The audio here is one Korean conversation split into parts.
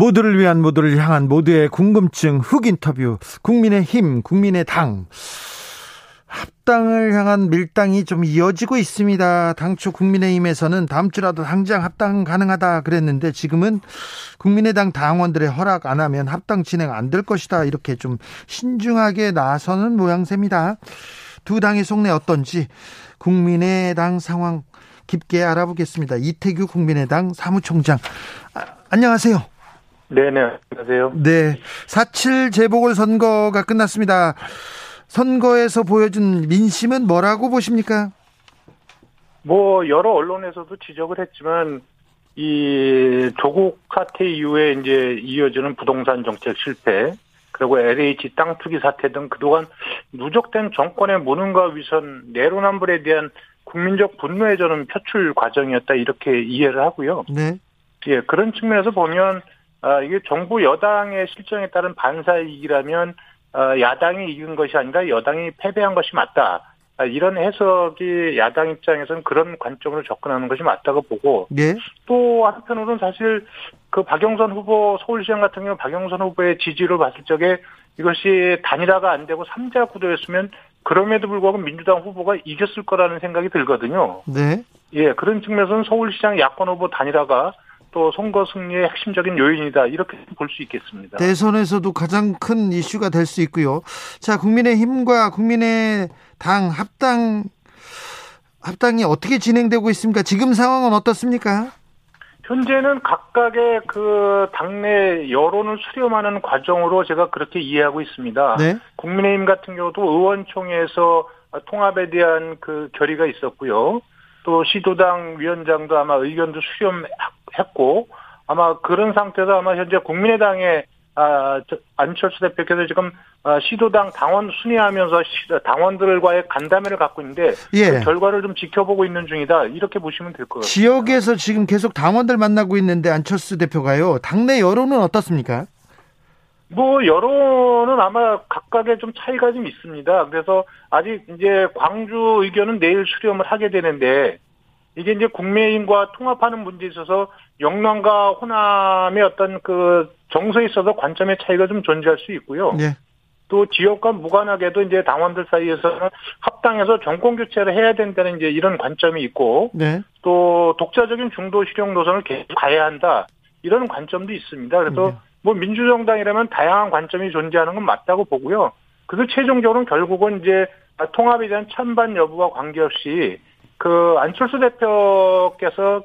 모두를 위한 모두를 향한 모두의 궁금증 흑 인터뷰 국민의 힘 국민의 당 합당을 향한 밀당이 좀 이어지고 있습니다. 당초 국민의힘에서는 다음 주라도 당장 합당 가능하다 그랬는데 지금은 국민의당 당원들의 허락 안 하면 합당 진행 안 될 것이다 이렇게 좀 신중하게 나서는 모양새입니다. 두 당의 속내 어떤지 국민의당 상황 깊게 알아보겠습니다. 이태규 국민의당 사무총장 아, 안녕하세요. 네네, 안녕하세요. 네. 4.7 재보궐선거가 끝났습니다. 선거에서 보여준 민심은 뭐라고 보십니까? 뭐, 여러 언론에서도 지적을 했지만, 이 조국 사태 이후에 이제 이어지는 부동산 정책 실패, 그리고 LH 땅 투기 사태 등 그동안 누적된 정권의 무능과 위선, 내로남불에 대한 국민적 분노의 저는 표출 과정이었다 이렇게 이해를 하고요. 네. 예, 그런 측면에서 보면 아, 이게 정부 여당의 실정에 따른 반사이익이라면 아, 야당이 이긴 것이 아니라 여당이 패배한 것이 맞다. 아, 이런 해석이 야당 입장에서는 그런 관점으로 접근하는 것이 맞다고 보고 네. 또 한편으로는 사실 그 박영선 후보 서울시장 같은 경우 박영선 후보의 지지를 봤을 적에 이것이 단일화가 안 되고 삼자 구도였으면 그럼에도 불구하고 민주당 후보가 이겼을 거라는 생각이 들거든요. 네. 예, 그런 측면에서는 서울시장 야권 후보 단일화가 또 선거 승리의 핵심적인 요인이다 이렇게 볼 수 있겠습니다. 대선에서도 가장 큰 이슈가 될 수 있고요. 자, 국민의 힘과 국민의 당 합당 합당이 어떻게 진행되고 있습니까? 지금 상황은 어떻습니까? 현재는 각각의 그 당내 여론을 수렴하는 과정으로 제가 그렇게 이해하고 있습니다. 네. 국민의힘 같은 경우도 의원총회에서 통합에 대한 그 결의가 있었고요. 또 시도당 위원장도 아마 의견도 수렴했고 아마 그런 상태에서 아마 현재 국민의당의 아, 안철수 대표께서 지금 아, 시도당 당원 순회하면서 당원들과의 간담회를 갖고 있는데 예. 그 결과를 좀 지켜보고 있는 중이다 이렇게 보시면 될 것 같습니다. 지역에서 지금 계속 당원들 만나고 있는데 안철수 대표가요. 당내 여론은 어떻습니까? 뭐 여론은 아마 각각의 좀 차이가 좀 있습니다. 그래서 아직 이제 광주 의견은 내일 수렴을 하게 되는데 이게 이제 국민의힘과 통합하는 문제에 있어서 영남과 호남의 어떤 그 정서에 있어서 관점의 차이가 좀 존재할 수 있고요. 네. 또 지역과 무관하게도 이제 당원들 사이에서는 합당해서 정권 교체를 해야 된다는 이제 이런 관점이 있고 네. 또 독자적인 중도 실용 노선을 계속 가야 한다 이런 관점도 있습니다. 그래서 네. 뭐 민주정당이라면 다양한 관점이 존재하는 건 맞다고 보고요. 그래서 최종적으로는 결국은 이제 통합에 대한 찬반 여부와 관계없이 그 안철수 대표께서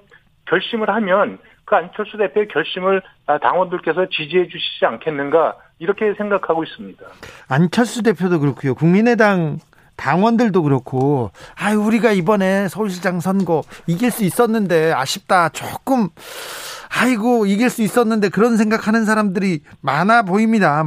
결심을 하면 그 안철수 대표의 결심을 당원들께서 지지해 주시지 않겠는가 이렇게 생각하고 있습니다. 안철수 대표도 그렇고요. 국민의당 당원들도 그렇고 아 우리가 이번에 서울시장 선거 이길 수 있었는데 아쉽다 조금 아이고 이길 수 있었는데 그런 생각하는 사람들이 많아 보입니다.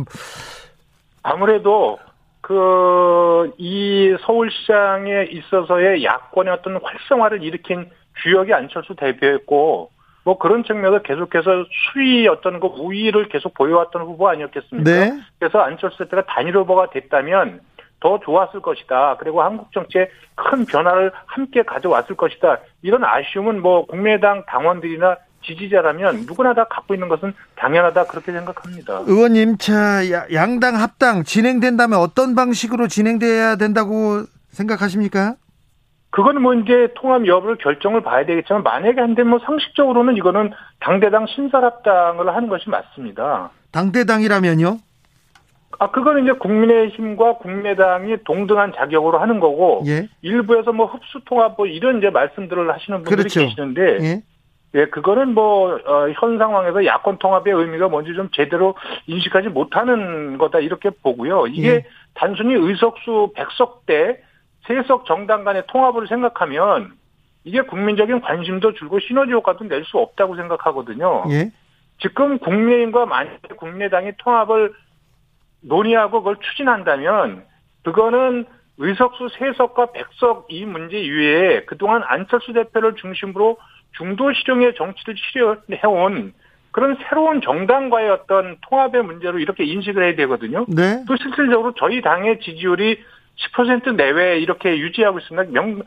아무래도 그 이 서울시장에 있어서의 야권의 어떤 활성화를 일으킨 주역이 안철수 대표였고 뭐 그런 측면에서 계속해서 수위 어떤 그 우위를 계속 보여왔던 후보 아니었겠습니까? 네. 그래서 안철수 대표가 단일 후보가 됐다면 더 좋았을 것이다. 그리고 한국 정치에 큰 변화를 함께 가져왔을 것이다. 이런 아쉬움은 뭐 국민의당 당원들이나 지지자라면 누구나 다 갖고 있는 것은 당연하다 그렇게 생각합니다. 의원님, 자 양당 합당 진행된다면 어떤 방식으로 진행돼야 된다고 생각하십니까? 그건 뭐 이제 통합 여부를 결정을 봐야 되겠지만 만약에 안 되면 뭐 상식적으로는 이거는 당대당 신설합당을 하는 것이 맞습니다. 당대당이라면요? 아 그거는 이제 국민의힘과 국민의당이 동등한 자격으로 하는 거고 예. 일부에서 뭐 흡수 통합 뭐 이런 이제 말씀들을 하시는 분들이 그렇죠. 계시는데 예. 예, 그거는 뭐, 어, 현 상황에서 야권 통합의 의미가 뭔지 좀 제대로 인식하지 못하는 거다, 이렇게 보고요. 이게 예. 단순히 의석수 100석 대 세석 정당 간의 통합을 생각하면 이게 국민적인 관심도 줄고 시너지 효과도 낼 수 없다고 생각하거든요. 예. 지금 국민의힘과 만약에 국민의당이 통합을 논의하고 그걸 추진한다면 그거는 의석수 세석과 백석 이 문제 이외에 그동안 안철수 대표를 중심으로 중도 실용의 정치를 치료해온 그런 새로운 정당과의 어떤 통합의 문제로 이렇게 인식을 해야 되거든요. 네. 또 실질적으로 저희 당의 지지율이 10% 내외 이렇게 유지하고 있습니다. 명,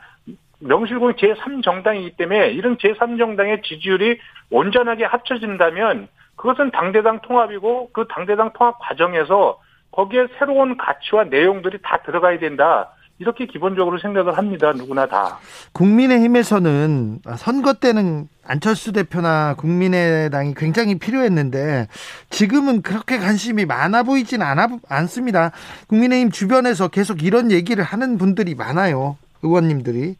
명실공히 제3정당이기 때문에 이런 제3정당의 지지율이 온전하게 합쳐진다면 그것은 당대당 통합이고 그 당대당 통합 과정에서 거기에 새로운 가치와 내용들이 다 들어가야 된다. 이렇게 기본적으로 생각을 합니다. 누구나 다. 국민의힘에서는 선거 때는 안철수 대표나 국민의당이 굉장히 필요했는데 지금은 그렇게 관심이 많아 보이진 않아, 않습니다. 국민의힘 주변에서 계속 이런 얘기를 하는 분들이 많아요. 의원님들이.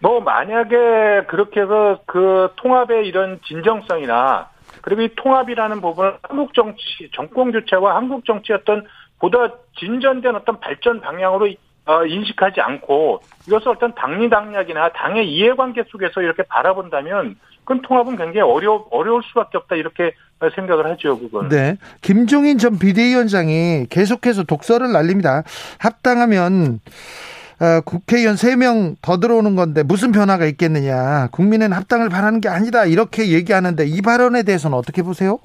뭐 만약에 그렇게 해서 그 통합의 이런 진정성이나 그리고 이 통합이라는 부분은 한국 정치 정권 교체와 한국 정치 어떤 보다 진전된 어떤 발전 방향으로 어, 인식하지 않고 이것을 어떤 당리당략이나 당의 이해관계 속에서 이렇게 바라본다면 그건 통합은 굉장히 어려 어려울 수밖에 없다 이렇게 생각을 하죠 그건. 네, 김종인 전 비대위원장이 계속해서 독서를 날립니다. 합당하면 어, 국회의원 3명 더 들어오는 건데 무슨 변화가 있겠느냐. 국민은 합당을 바라는 게 아니다. 이렇게 얘기하는데 이 발언에 대해서는 어떻게 보세요?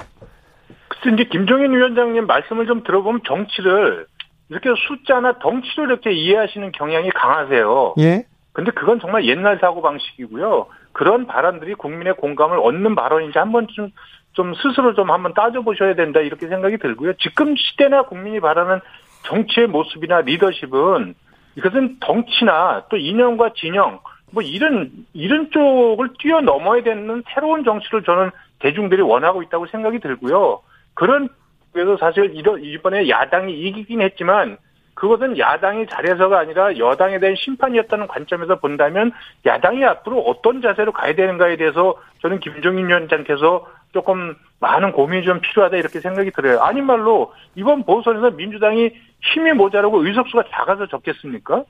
글쎄 이제 김종인 위원장님 말씀을 좀 들어보면 정치를 이렇게 숫자나 덩치로 이렇게 이해하시는 경향이 강하세요. 예. 근데 그건 정말 옛날 사고 방식이고요. 그런 발언들이 국민의 공감을 얻는 발언인지 한 번쯤 좀 스스로 좀 한번 따져보셔야 된다 이렇게 생각이 들고요. 지금 시대나 국민이 바라는 정치의 모습이나 리더십은 이것은 덩치나 또 이념과 진영 뭐 이런 이런 쪽을 뛰어넘어야 되는 새로운 정치를 저는 대중들이 원하고 있다고 생각이 들고요. 그런 그래서 사실 이번에 야당이 이기긴 했지만 그것은 야당이 잘해서가 아니라 여당에 대한 심판이었다는 관점에서 본다면 야당이 앞으로 어떤 자세로 가야 되는가에 대해서 저는 김종인 위원장께서 조금 많은 고민이 좀 필요하다 이렇게 생각이 들어요. 아닌 말로 이번 보선에서 민주당이 힘이 모자라고 의석수가 작아서 적겠습니까?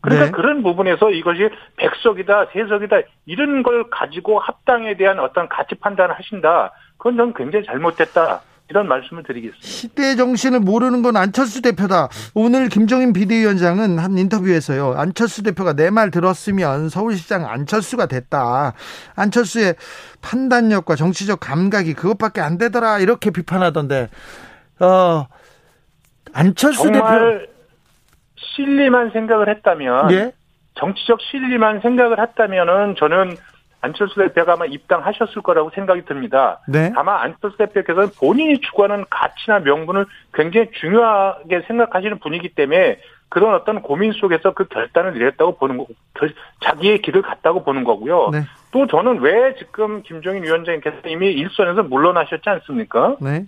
그러니까 네. 그런 부분에서 이것이 백석이다, 세석이다 이런 걸 가지고 합당에 대한 어떤 가치 판단을 하신다. 그건 저는 굉장히 잘못됐다. 이런 말씀을 드리겠습니다. 시대 정신을 모르는 건 안철수 대표다. 오늘 김종인 비대위원장은 한 인터뷰에서요. 안철수 대표가 내 말 들었으면 서울시장 안철수가 됐다. 안철수의 판단력과 정치적 감각이 그것밖에 안 되더라. 이렇게 비판하던데. 어, 안철수 정말 대표 실리만 생각을 했다면 예? 정치적 실리만 생각을 했다면은 저는 안철수 대표가 아마 입당하셨을 거라고 생각이 듭니다. 네. 다만 안철수 대표께서는 본인이 추구하는 가치나 명분을 굉장히 중요하게 생각하시는 분이기 때문에 그런 어떤 고민 속에서 그 결단을 내렸다고 보는 거, 자기의 길을 갔다고 보는 거고요. 네. 또 저는 왜 지금 김종인 위원장님께서 이미 일선에서 물러나셨지 않습니까? 네.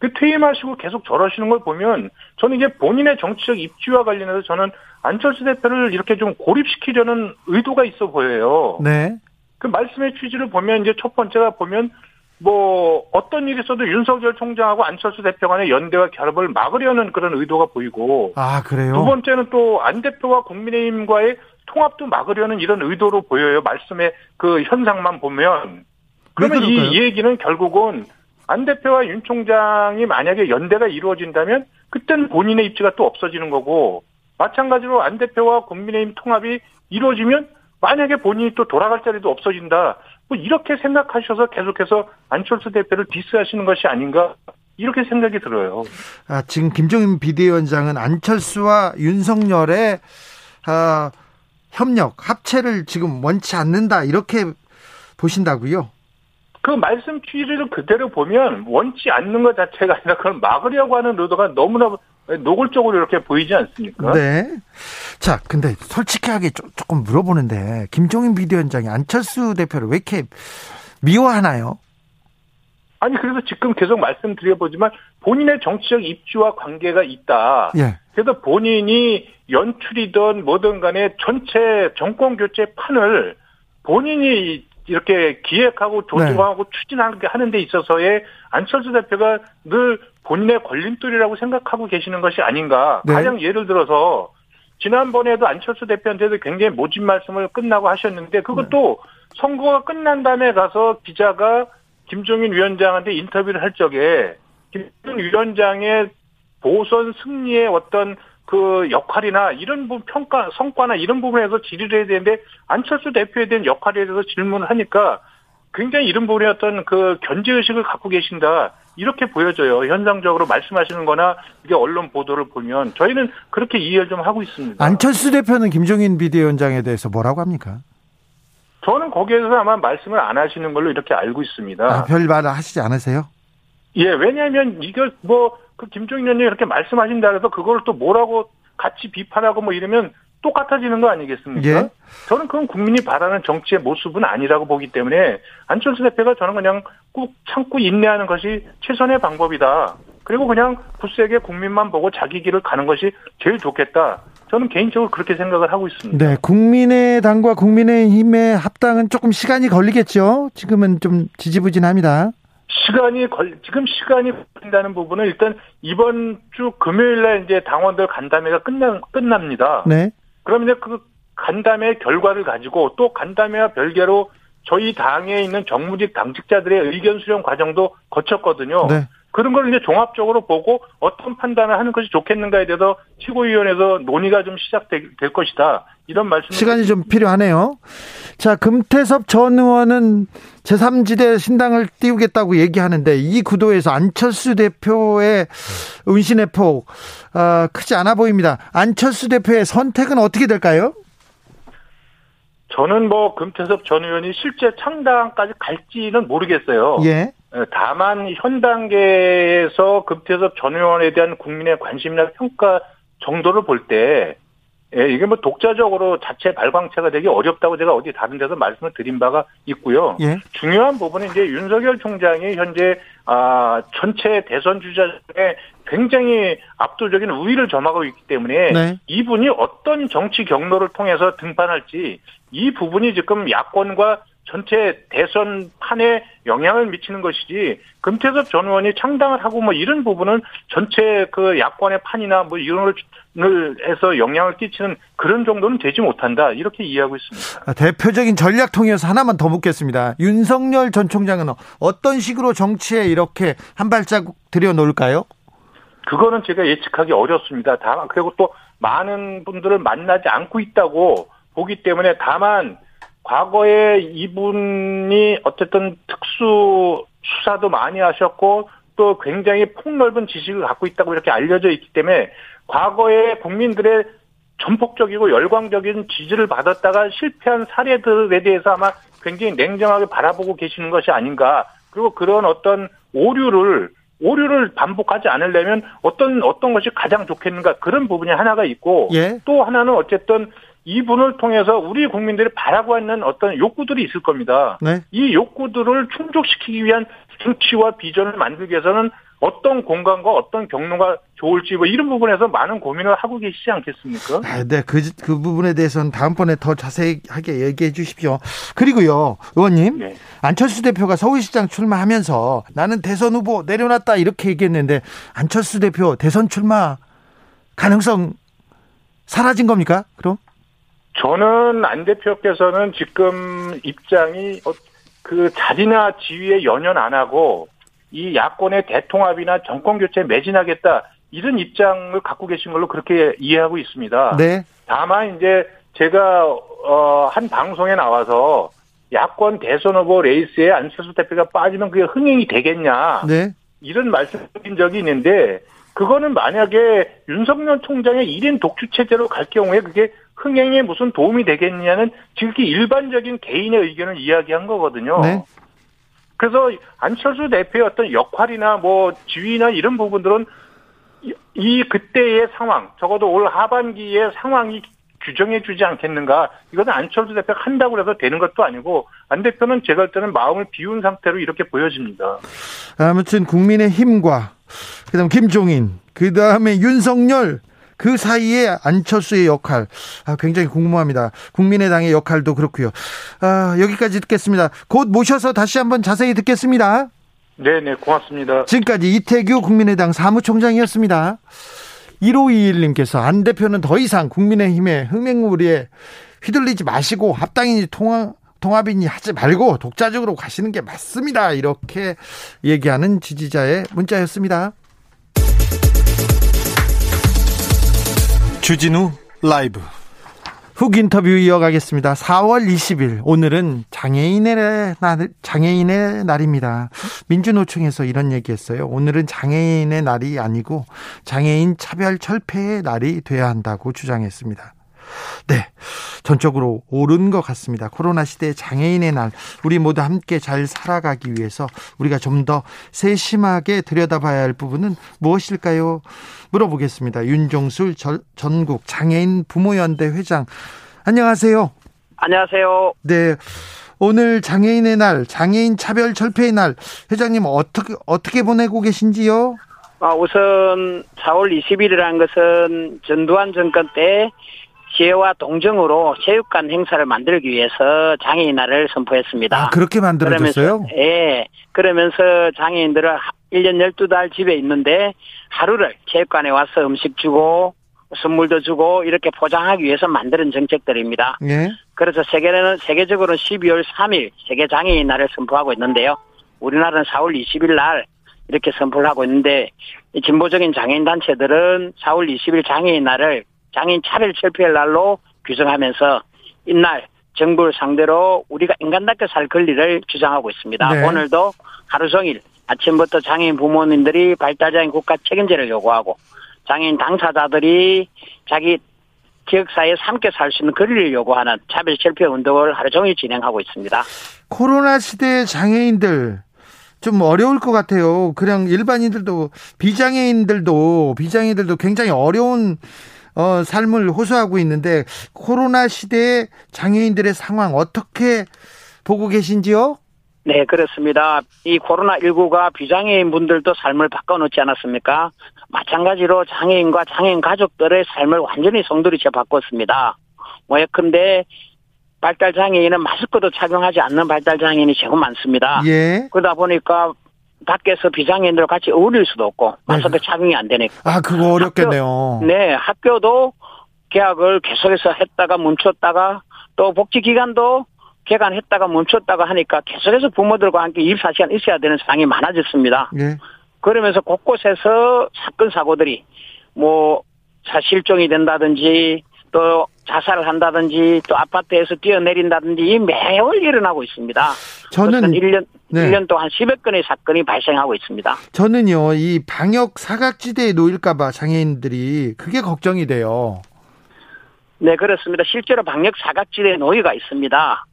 그 퇴임하시고 계속 저러시는 걸 보면 저는 이게 본인의 정치적 입지와 관련해서 저는 안철수 대표를 이렇게 좀 고립시키려는 의도가 있어 보여요. 네. 그 말씀의 취지를 보면 이제 첫 번째가 보면 뭐 어떤 일이 있어도 윤석열 총장하고 안철수 대표 간의 연대와 결합을 막으려는 그런 의도가 보이고 아 그래요? 두 번째는 또 안 대표와 국민의힘과의 통합도 막으려는 이런 의도로 보여요. 말씀의 그 현상만 보면 그러면 이, 이 얘기는 결국은 안 대표와 윤 총장이 만약에 연대가 이루어진다면 그때는 본인의 입지가 또 없어지는 거고 마찬가지로 안 대표와 국민의힘 통합이 이루어지면 만약에 본인이 또 돌아갈 자리도 없어진다. 뭐 이렇게 생각하셔서 계속해서 안철수 대표를 디스하시는 것이 아닌가 이렇게 생각이 들어요. 아, 지금 김종인 비대위원장은 안철수와 윤석열의 아, 협력 합체를 지금 원치 않는다 이렇게 보신다고요? 그 말씀 취지를 그대로 보면 원치 않는 것 자체가 아니라 그걸 막으려고 하는 의도가 너무나 노골적으로 이렇게 보이지 않습니까? 네. 자, 근데 솔직하게 조 금 물어보는데 김종인 비대위원장이 안철수 대표를 왜 이렇게 미워하나요? 아니 그래서 지금 계속 말씀드려보지만 본인의 정치적 입지와 관계가 있다. 예. 그래서 본인이 연출이든 뭐든 간에 전체 정권 교체 판을 본인이 이렇게 기획하고 조직하고 네. 추진하는 데 있어서의 안철수 대표가 늘 본인의 걸림돌이라고 생각하고 계시는 것이 아닌가. 네. 가령 예를 들어서 지난번에도 안철수 대표한테도 굉장히 모진 말씀을 끝나고 하셨는데 그것도 네. 선거가 끝난 다음에 가서 기자가 김종인 위원장한테 인터뷰를 할 적에 김종인 위원장의 보선 승리의 어떤 그 역할이나 이런 부분 평가 성과나 이런 부분에서 질의를 해야 되는데 안철수 대표에 대한 역할에 대해서 질문을 하니까 굉장히 이런 부분에 어떤 그 견제 의식을 갖고 계신다 이렇게 보여져요 현상적으로 말씀하시는 거나 이게 언론 보도를 보면 저희는 그렇게 이해를 좀 하고 있습니다. 안철수 대표는 김종인 비대위원장에 대해서 뭐라고 합니까? 저는 거기에서 아마 말씀을 안 하시는 걸로 이렇게 알고 있습니다. 아, 별말 하시지 않으세요? 예, 왜냐하면 이걸 뭐 그 김종인 의원이 이렇게 말씀하신다 해서 그걸 또 뭐라고 같이 비판하고 뭐 이러면 똑같아지는 거 아니겠습니까? 예. 저는 그건 국민이 바라는 정치의 모습은 아니라고 보기 때문에 안철수 대표가 저는 그냥 꾹 참고 인내하는 것이 최선의 방법이다. 그리고 그냥 굳세게 국민만 보고 자기 길을 가는 것이 제일 좋겠다. 저는 개인적으로 그렇게 생각을 하고 있습니다. 네, 국민의당과 국민의힘의 합당은 조금 시간이 걸리겠죠. 지금은 좀 지지부진합니다. 시간이 걸 지금 시간이 걸린다는 부분은 일단 이번 주 금요일 날 이제 당원들 간담회가 끝나 끝납니다. 네. 그러면 이제 그 간담회 결과를 가지고 또 간담회와 별개로 저희 당에 있는 정무직 당직자들의 의견 수렴 과정도 거쳤거든요. 네. 그런 걸 이제 종합적으로 보고 어떤 판단을 하는 것이 좋겠는가에 대해서 최고위원회에서 논의가 좀 시작될 것이다. 이런 말씀 시간이 좀 필요하네요. 자, 금태섭 전 의원은 제3지대 신당을 띄우겠다고 얘기하는데 이 구도에서 안철수 대표의 운신의 폭 어, 크지 않아 보입니다. 안철수 대표의 선택은 어떻게 될까요? 저는 뭐 금태섭 전 의원이 실제 창당까지 갈지는 모르겠어요. 예. 다만 현 단계에서 금태섭 전 의원에 대한 국민의 관심이나 평가 정도를 볼때 예, 이게 뭐 독자적으로 자체 발광체가 되기 어렵다고 제가 어디 다른 데서 말씀을 드린 바가 있고요. 예. 중요한 부분은 이제 윤석열 총장이 현재 아 전체 대선 주자 중에 굉장히 압도적인 우위를 점하고 있기 때문에 네. 이분이 어떤 정치 경로를 통해서 등판할지 이 부분이 지금 야권과 전체 대선 판에 영향을 미치는 것이지 금태섭 전 의원이 창당을 하고 뭐 이런 부분은 전체 그 야권의 판이나 뭐 이런 걸 해서 영향을 끼치는 그런 정도는 되지 못한다 이렇게 이해하고 있습니다. 아, 대표적인 전략 통해서 하나만 더 묻겠습니다. 윤석열 전 총장은 어떤 식으로 정치에 이렇게 한 발자국 들여놓을까요? 그거는 제가 예측하기 어렵습니다. 다만 그리고 또 많은 분들을 만나지 않고 있다고 보기 때문에 다만 과거에 이분이 어쨌든 특수 수사도 많이 하셨고 또 굉장히 폭넓은 지식을 갖고 있다고 이렇게 알려져 있기 때문에 과거에 국민들의 전폭적이고 열광적인 지지를 받았다가 실패한 사례들에 대해서 아마 굉장히 냉정하게 바라보고 계시는 것이 아닌가. 그리고 그런 어떤 오류를 오류를 반복하지 않으려면 어떤 어떤 것이 가장 좋겠는가 그런 부분이 하나가 있고 예. 또 하나는 어쨌든 이분을 통해서 우리 국민들이 바라고 있는 어떤 욕구들이 있을 겁니다. 네. 이 욕구들을 충족시키기 위한 정치와 비전을 만들기 위해서는 어떤 공간과 어떤 경로가 좋을지 뭐 이런 부분에서 많은 고민을 하고 계시지 않겠습니까? 아, 네, 그, 그 부분에 대해서는 다음번에 더 자세하게 얘기해 주십시오. 그리고요, 의원님, 네. 안철수 대표가 서울시장 출마하면서 나는 대선 후보 내려놨다 이렇게 얘기했는데 안철수 대표 대선 출마 가능성 사라진 겁니까? 그럼? 저는 안 대표께서는 지금 입장이 어, 그 자리나 지위에 연연 안 하고 이 야권의 대통합이나 정권 교체에 매진하겠다 이런 입장을 갖고 계신 걸로 그렇게 이해하고 있습니다. 네. 다만 이제 제가 어한 방송에 나와서 야권 대선 후보 레이스에 안철수 대표가 빠지면 그게 흥행이 되겠냐 네. 이런 말씀드린 적이 있는데 그거는 만약에 윤석열 총장의 1인 독주 체제로 갈 경우에 그게 흥행에 무슨 도움이 되겠냐는 지극히 일반적인 개인의 의견을 이야기한 거거든요. 네. 그래서 안철수 대표의 어떤 역할이나 뭐 지위나 이런 부분들은 이, 이 그때의 상황, 적어도 올 하반기의 상황이 규정해 주지 않겠는가. 이것은 안철수 대표가 한다고 해서 되는 것도 아니고 안 대표는 제가 볼 때는 마음을 비운 상태로 이렇게 보여집니다. 아무튼 국민의 힘과 그다음 김종인, 그다음에 윤석열 그 사이에 안철수의 역할 아, 굉장히 궁금합니다. 국민의당의 역할도 그렇고요. 아, 여기까지 듣겠습니다. 곧 모셔서 다시 한번 자세히 듣겠습니다. 네 네 고맙습니다. 지금까지 이태규 국민의당 사무총장이었습니다. 1521님께서 안 대표는 더 이상 국민의힘의 흥행무리에 휘둘리지 마시고 합당이니 통합, 통합이니 하지 말고 독자적으로 가시는 게 맞습니다. 이렇게 얘기하는 지지자의 문자였습니다. 주진우 라이브 훅 인터뷰 이어가겠습니다. 4월 20일 오늘은 장애인의 날 장애인의 날입니다. 민주노총에서 이런 얘기했어요. 오늘은 장애인의 날이 아니고 장애인 차별 철폐의 날이 돼야 한다고 주장했습니다. 네. 전적으로 옳은 것 같습니다. 코로나 시대 장애인의 날, 우리 모두 함께 잘 살아가기 위해서 우리가 좀 더 세심하게 들여다봐야 할 부분은 무엇일까요? 물어보겠습니다. 윤종술 전국 장애인 부모연대 회장. 안녕하세요. 안녕하세요. 네. 오늘 장애인의 날, 장애인 차별 철폐의 날, 회장님 어떻게, 어떻게 보내고 계신지요? 아, 우선 4월 20일이라는 것은 전두환 정권 때 지혜와 동정으로 체육관 행사를 만들기 위해서 장애인 날을 선포했습니다. 아, 그렇게 만들어졌어요? 그러면서, 예. 그러면서 장애인들은 1년 12달 집에 있는데 하루를 체육관에 와서 음식 주고 선물도 주고 이렇게 포장하기 위해서 만드는 정책들입니다. 예. 그래서 세계는 세계적으로 12월 3일 세계 장애인 날을 선포하고 있는데요. 우리나라는 4월 20일 날 이렇게 선포를 하고 있는데 진보적인 장애인 단체들은 4월 20일 장애인 날을 장애인 차별 철폐의 날로 규정하면서 이날 정부를 상대로 우리가 인간답게 살 권리를 주장하고 있습니다. 네. 오늘도 하루 종일 아침부터 장애인 부모님들이 발달장애인 국가 책임제를 요구하고 장애인 당사자들이 자기 지역사회에 함께 살 수 있는 권리를 요구하는 차별 철폐 운동을 하루 종일 진행하고 있습니다. 코로나 시대 장애인들 좀 어려울 것 같아요. 그냥 일반인들도 비장애인들도 비장애인들도 굉장히 어려운 어, 삶을 호소하고 있는데 코로나 시대의 장애인들의 상황 어떻게 보고 계신지요? 네, 그렇습니다. 이 코로나19가 비장애인 분들도 삶을 바꿔놓지 않았습니까? 마찬가지로 장애인과 장애인 가족들의 삶을 완전히 송두리째 바꿨습니다. 뭐 예컨대 발달 장애인은 마스크도 착용하지 않는 발달 장애인이 제법 많습니다. 예. 그러다 보니까 밖에서 비장애인들 같이 어울릴 수도 없고 마스크 네. 착용이 안 되니까. 아 그거 어렵겠네요. 학교, 네, 학교도 계약을 계속해서 했다가 멈췄다가 또 복지기관도 개관했다가 멈췄다가 하니까 계속해서 부모들과 함께 24시간 있어야 되는 상황이 많아졌습니다. 네. 그러면서 곳곳에서 사건 사고들이 뭐 사실종이 된다든지 또 자살을 한다든지 또 아파트에서 뛰어내린다든지 매월 일어나고 있습니다. 저는 1년 네. 1년 동안 10여 건의 사건이 발생하고 있습니다. 저는요, 이 방역 사각지대에 놓일까 봐 장애인들이 그게 걱정이 돼요. 네, 그렇습니다. 실제로 방역 사각지대에 놓이가 있습니다.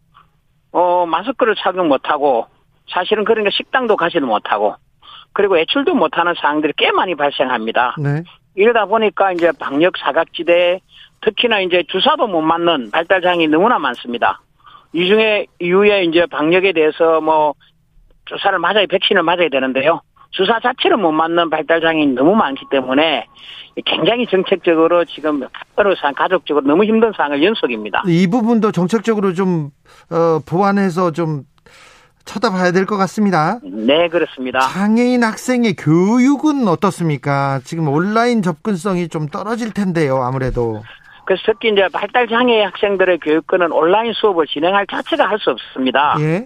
어, 마스크를 착용 못하고, 사실은 그러니까 식당도 가지도 못하고, 그리고 외출도 못하는 상황들이 꽤 많이 발생합니다. 네. 이러다 보니까 이제 방역 사각지대 특히나 이제 주사도 못 맞는 발달장애 너무나 많습니다. 이 중에 이후에 이제 방역에 대해서 뭐 주사를 맞아야 백신을 맞아야 되는데요. 주사 자체를 못 맞는 발달 장애인이 너무 많기 때문에 굉장히 정책적으로 지금 상 가족적으로 너무 힘든 상황을 연속입니다. 이 부분도 정책적으로 좀 어, 보완해서 좀 쳐다봐야 될 것 같습니다. 네, 그렇습니다. 장애인 학생의 교육은 어떻습니까? 지금 온라인 접근성이 좀 떨어질 텐데요, 아무래도. 그래서 특히 이제 발달 장애 학생들의 교육권은 온라인 수업을 진행할 자체가 할 수 없습니다. 예.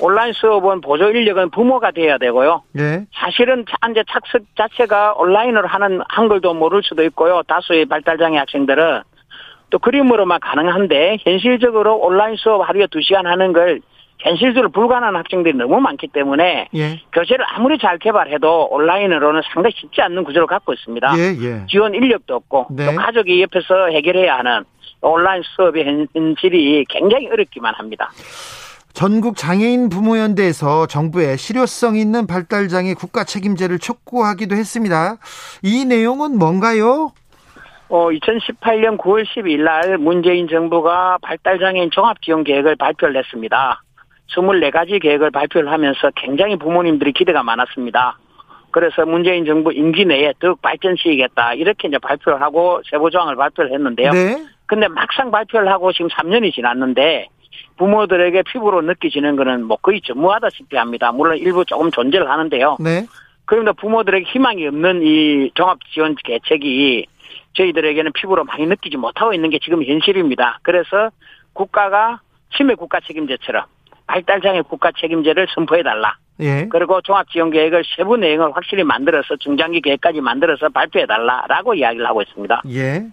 온라인 수업은 보조 인력은 부모가 돼야 되고요. 예. 사실은 이제 착석 자체가 온라인으로 하는 한글도 모를 수도 있고요. 다수의 발달 장애 학생들은 또 그림으로만 가능한데 현실적으로 온라인 수업 하루에 2시간 하는 걸 현실적으로 불가능한 학생들이 너무 많기 때문에 예. 교재를 아무리 잘 개발해도 온라인으로는 상당히 쉽지 않는 구조를 갖고 있습니다. 예, 예. 지원 인력도 없고 네. 또 가족이 옆에서 해결해야 하는 온라인 수업의 현실이 굉장히 어렵기만 합니다. 전국 장애인 부모연대에서 정부에 실효성 있는 발달장애 국가 책임제를 촉구하기도 했습니다. 이 내용은 뭔가요? 어, 2018년 9월 12일 날 문재인 정부가 발달장애인 종합지원 계획을 발표를 했습니다. 24가지 계획을 발표를 하면서 굉장히 부모님들이 기대가 많았습니다. 그래서 문재인 정부 임기 내에 더욱 발전시키겠다. 이렇게 이제 발표를 하고 세부조항을 발표를 했는데요. 네. 근데 막상 발표를 하고 지금 3년이 지났는데 부모들에게 피부로 느껴지는 거는 뭐 거의 전무하다시피 합니다. 물론 일부 조금 존재를 하는데요. 네. 그런데 부모들에게 희망이 없는 이 종합지원 계책이 저희들에게는 피부로 많이 느끼지 못하고 있는 게 지금 현실입니다. 그래서 국가가 치매 국가 책임제처럼 발달장애 국가 책임제를 선포해달라. 예. 그리고 종합지원계획을 세부 내용을 확실히 만들어서 중장기 계획까지 만들어서 발표해달라라고 이야기를 하고 있습니다. 예.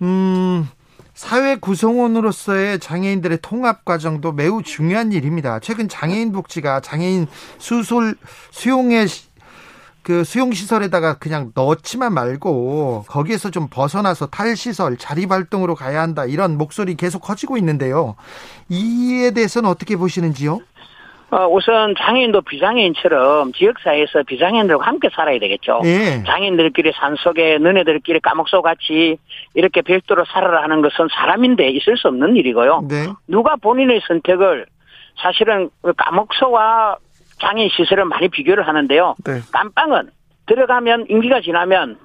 음, 사회 구성원으로서의 장애인들의 통합 과정도 매우 중요한 일입니다. 최근 장애인 복지가 장애인 수술 수용의 그 수용 시설에다가 그냥 넣지만 말고 거기에서 좀 벗어나서 탈 시설, 자립 활동으로 가야 한다 이런 목소리 계속 커지고 있는데요. 이에 대해서는 어떻게 보시는지요? 어, 우선 장애인도 비장애인처럼 지역사회에서 비장애인들과 함께 살아야 되겠죠. 예. 장애인들끼리 산속에 너네들끼리 까목소 같이 이렇게 별도로 살아라 하는 것은 사람인데 있을 수 없는 일이고요. 네. 누가 본인의 선택을 사실은 그 까목소와 장애인 시설을 많이 비교를 하는데요. 네. 깜빵은 들어가면 임기가 지나면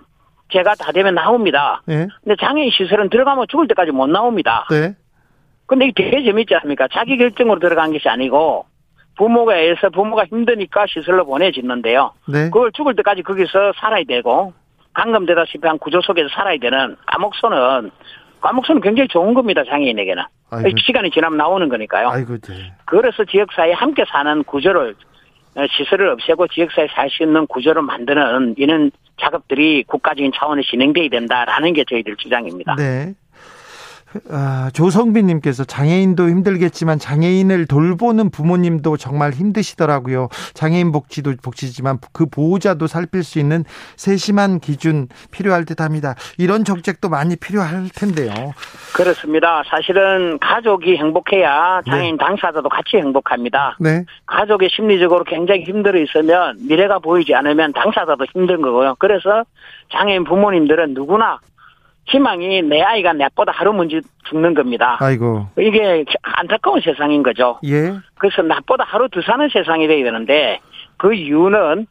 제가 다 되면 나옵니다. 네. 근데 장애인 시설은 들어가면 죽을 때까지 못 나옵니다. 네. 근데 이게 되게 재밌지 않습니까? 자기 결정으로 들어간 것이 아니고 부모가 애서 부모가 힘드니까 시설로 보내짓는데요. 네. 그걸 죽을 때까지 거기서 살아야 되고 감금되다시피 한 구조 속에서 살아야 되는 감옥소는 감옥소는 굉장히 좋은 겁니다 장애인에게는 아이고. 시간이 지나면 나오는 거니까요. 아이고, 네. 그래서 지역사회에 함께 사는 구조를 어, 시설을 없애고 지역사회에 살수 있는 구조를 만드는 이런 작업들이 국가적인 차원에서 진행돼야 된다라는 게 저희들 주장입니다. 네. 아, 조성빈님께서 장애인도 힘들겠지만 장애인을 돌보는 부모님도 정말 힘드시더라고요. 장애인 복지도 복지지만 그 보호자도 살필 수 있는 세심한 기준 필요할 듯합니다. 이런 정책도 많이 필요할 텐데요. 그렇습니다. 사실은 가족이 행복해야 장애인 당사자도 같이 행복합니다. 네, 가족이 심리적으로 굉장히 힘들어 있으면 미래가 보이지 않으면 당사자도 힘든 거고요. 그래서 장애인 부모님들은 누구나 희망이 내 아이가 내보다 하루 먼저 죽는 겁니다. 아이고, 이게 안타까운 세상인 거죠. 예, 그래서 나보다 하루 더 사는 세상이 돼야 되는데 그 이유는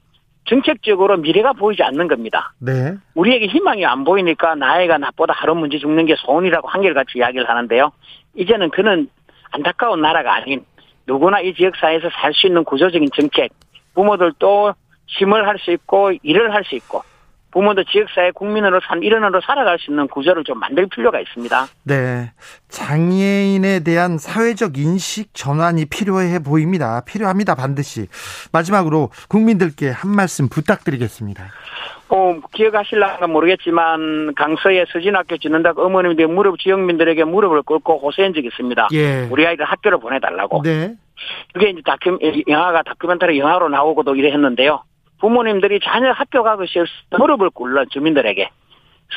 정책적으로 미래가 보이지 않는 겁니다. 네, 우리에게 희망이 안 보이니까 나이가 나보다 하루 먼저 죽는 게 소원이라고 한결같이 이야기를 하는데요. 이제는 그는 안타까운 나라가 아닌 누구나 이 지역사회에서 살 수 있는 구조적인 정책, 부모들도 힘을 할 수 있고 일을 할 수 있고 부모도 지역사회 국민으로 산 일원으로 살아갈 수 있는 구조를 좀 만들 필요가 있습니다. 네. 장애인에 대한 사회적 인식 전환이 필요해 보입니다. 필요합니다, 반드시. 마지막으로 국민들께 한 말씀 부탁드리겠습니다. 어, 기억하실랑가 모르겠지만 강서에 서진학교 짓는다고 어머님들이 무릎 지역민들에게 무릎을 꿇고 호소한 적이 있습니다. 예. 우리 아이들 학교를 보내달라고. 네. 그게 이제 다큐 영화가 다큐멘터리 영화로 나오고도 이래 했는데요. 부모님들이 자녀 학교 가고 싶어 무릎을 꿇는 주민들에게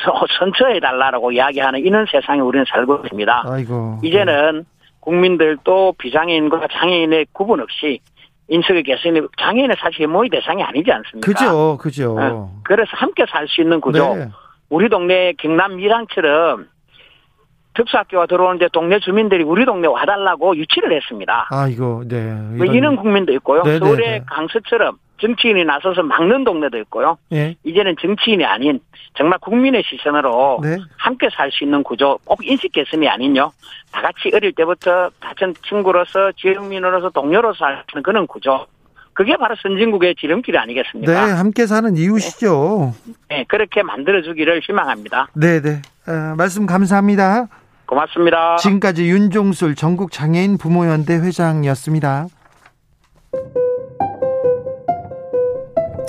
서- 선처해 달라고 이야기하는 이런 세상에 우리는 살고 있습니다. 아이고. 이제는 국민들도 비장애인과 장애인의 구분 없이 인식의 개선이 장애인은 사실 모의 대상이 아니지 않습니까? 그죠, 그죠. 어, 그래서 함께 살 수 있는 구조. 네. 우리 동네 경남 밀양처럼 특수학교가 들어오는데 동네 주민들이 우리 동네 와달라고 유치를 했습니다. 아이고, 네. 뭐 이런 국민도 있고요. 네, 네, 서울의 네. 강서처럼 정치인이 나서서 막는 동네도 있고요. 예. 이제는 정치인이 아닌 정말 국민의 시선으로 네. 함께 살 수 있는 구조, 꼭 인식 개선이 아닌요. 다 같이 어릴 때부터 같은 친구로서 지역민으로서 동료로서 사는 그런 구조. 그게 바로 선진국의 지름길 네, 아니겠습니까? 함께 사는 이유시죠. 네, 그렇게 만들어주기를 희망합니다. 네, 네. 어, 말씀 감사합니다. 고맙습니다. 지금까지 윤종술 전국 장애인 부모연대 회장이었습니다.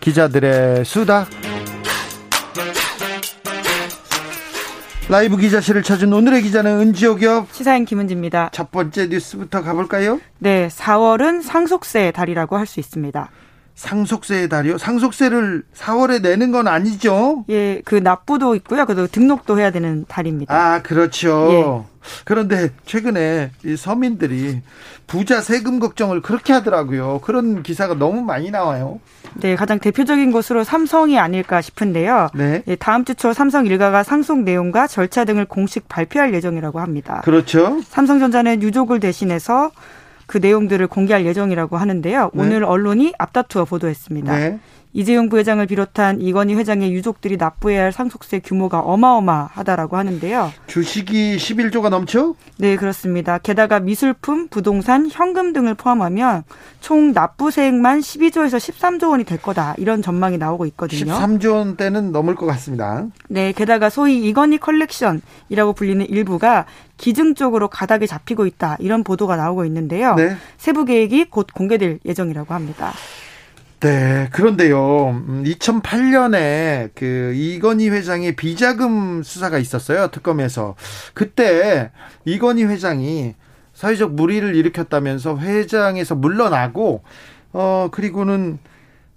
기자들의 수다 라이브 기자실을 찾은 오늘의 기자는 은지옥이요 시사인 김은지입니다. 첫 번째 뉴스부터 가볼까요? 네, 4월은 상속세 달이라고 할 수 있습니다. 상속세의 달이요? 상속세를 4월에 내는 건 아니죠? 예, 그 납부도 있고요. 그리고 등록도 해야 되는 달입니다. 아, 그렇죠. 예. 그런데 최근에 이 서민들이 부자 세금 걱정을 그렇게 하더라고요. 그런 기사가 너무 많이 나와요. 네, 가장 대표적인 곳으로 삼성이 아닐까 싶은데요. 네. 예, 다음 주 초 삼성 일가가 상속 내용과 절차 등을 공식 발표할 예정이라고 합니다. 그렇죠. 삼성전자는 유족을 대신해서 그 내용들을 공개할 예정이라고 하는데요. 네. 오늘 언론이 앞다투어 보도했습니다. 네. 이재용 부회장을 비롯한 이건희 회장의 유족들이 납부해야 할 상속세 규모가 어마어마하다라고 하는데요. 주식이 11조가 넘죠? 네, 그렇습니다. 게다가 미술품, 부동산, 현금 등을 포함하면 총 납부세액만 12조에서 13조 원이 될 거다. 이런 전망이 나오고 있거든요. 13조 원대는 넘을 것 같습니다. 네, 게다가 소위 이건희 컬렉션이라고 불리는 일부가 기증 쪽으로 가닥이 잡히고 있다. 이런 보도가 나오고 있는데요. 네. 세부 계획이 곧 공개될 예정이라고 합니다. 네, 그런데요. 2008년에 음, 그 이건희 회장의 비자금 수사가 있었어요. 특검에서. 그때 이건희 회장이 사회적 물의를 일으켰다면서 회장에서 물러나고 어 그리고는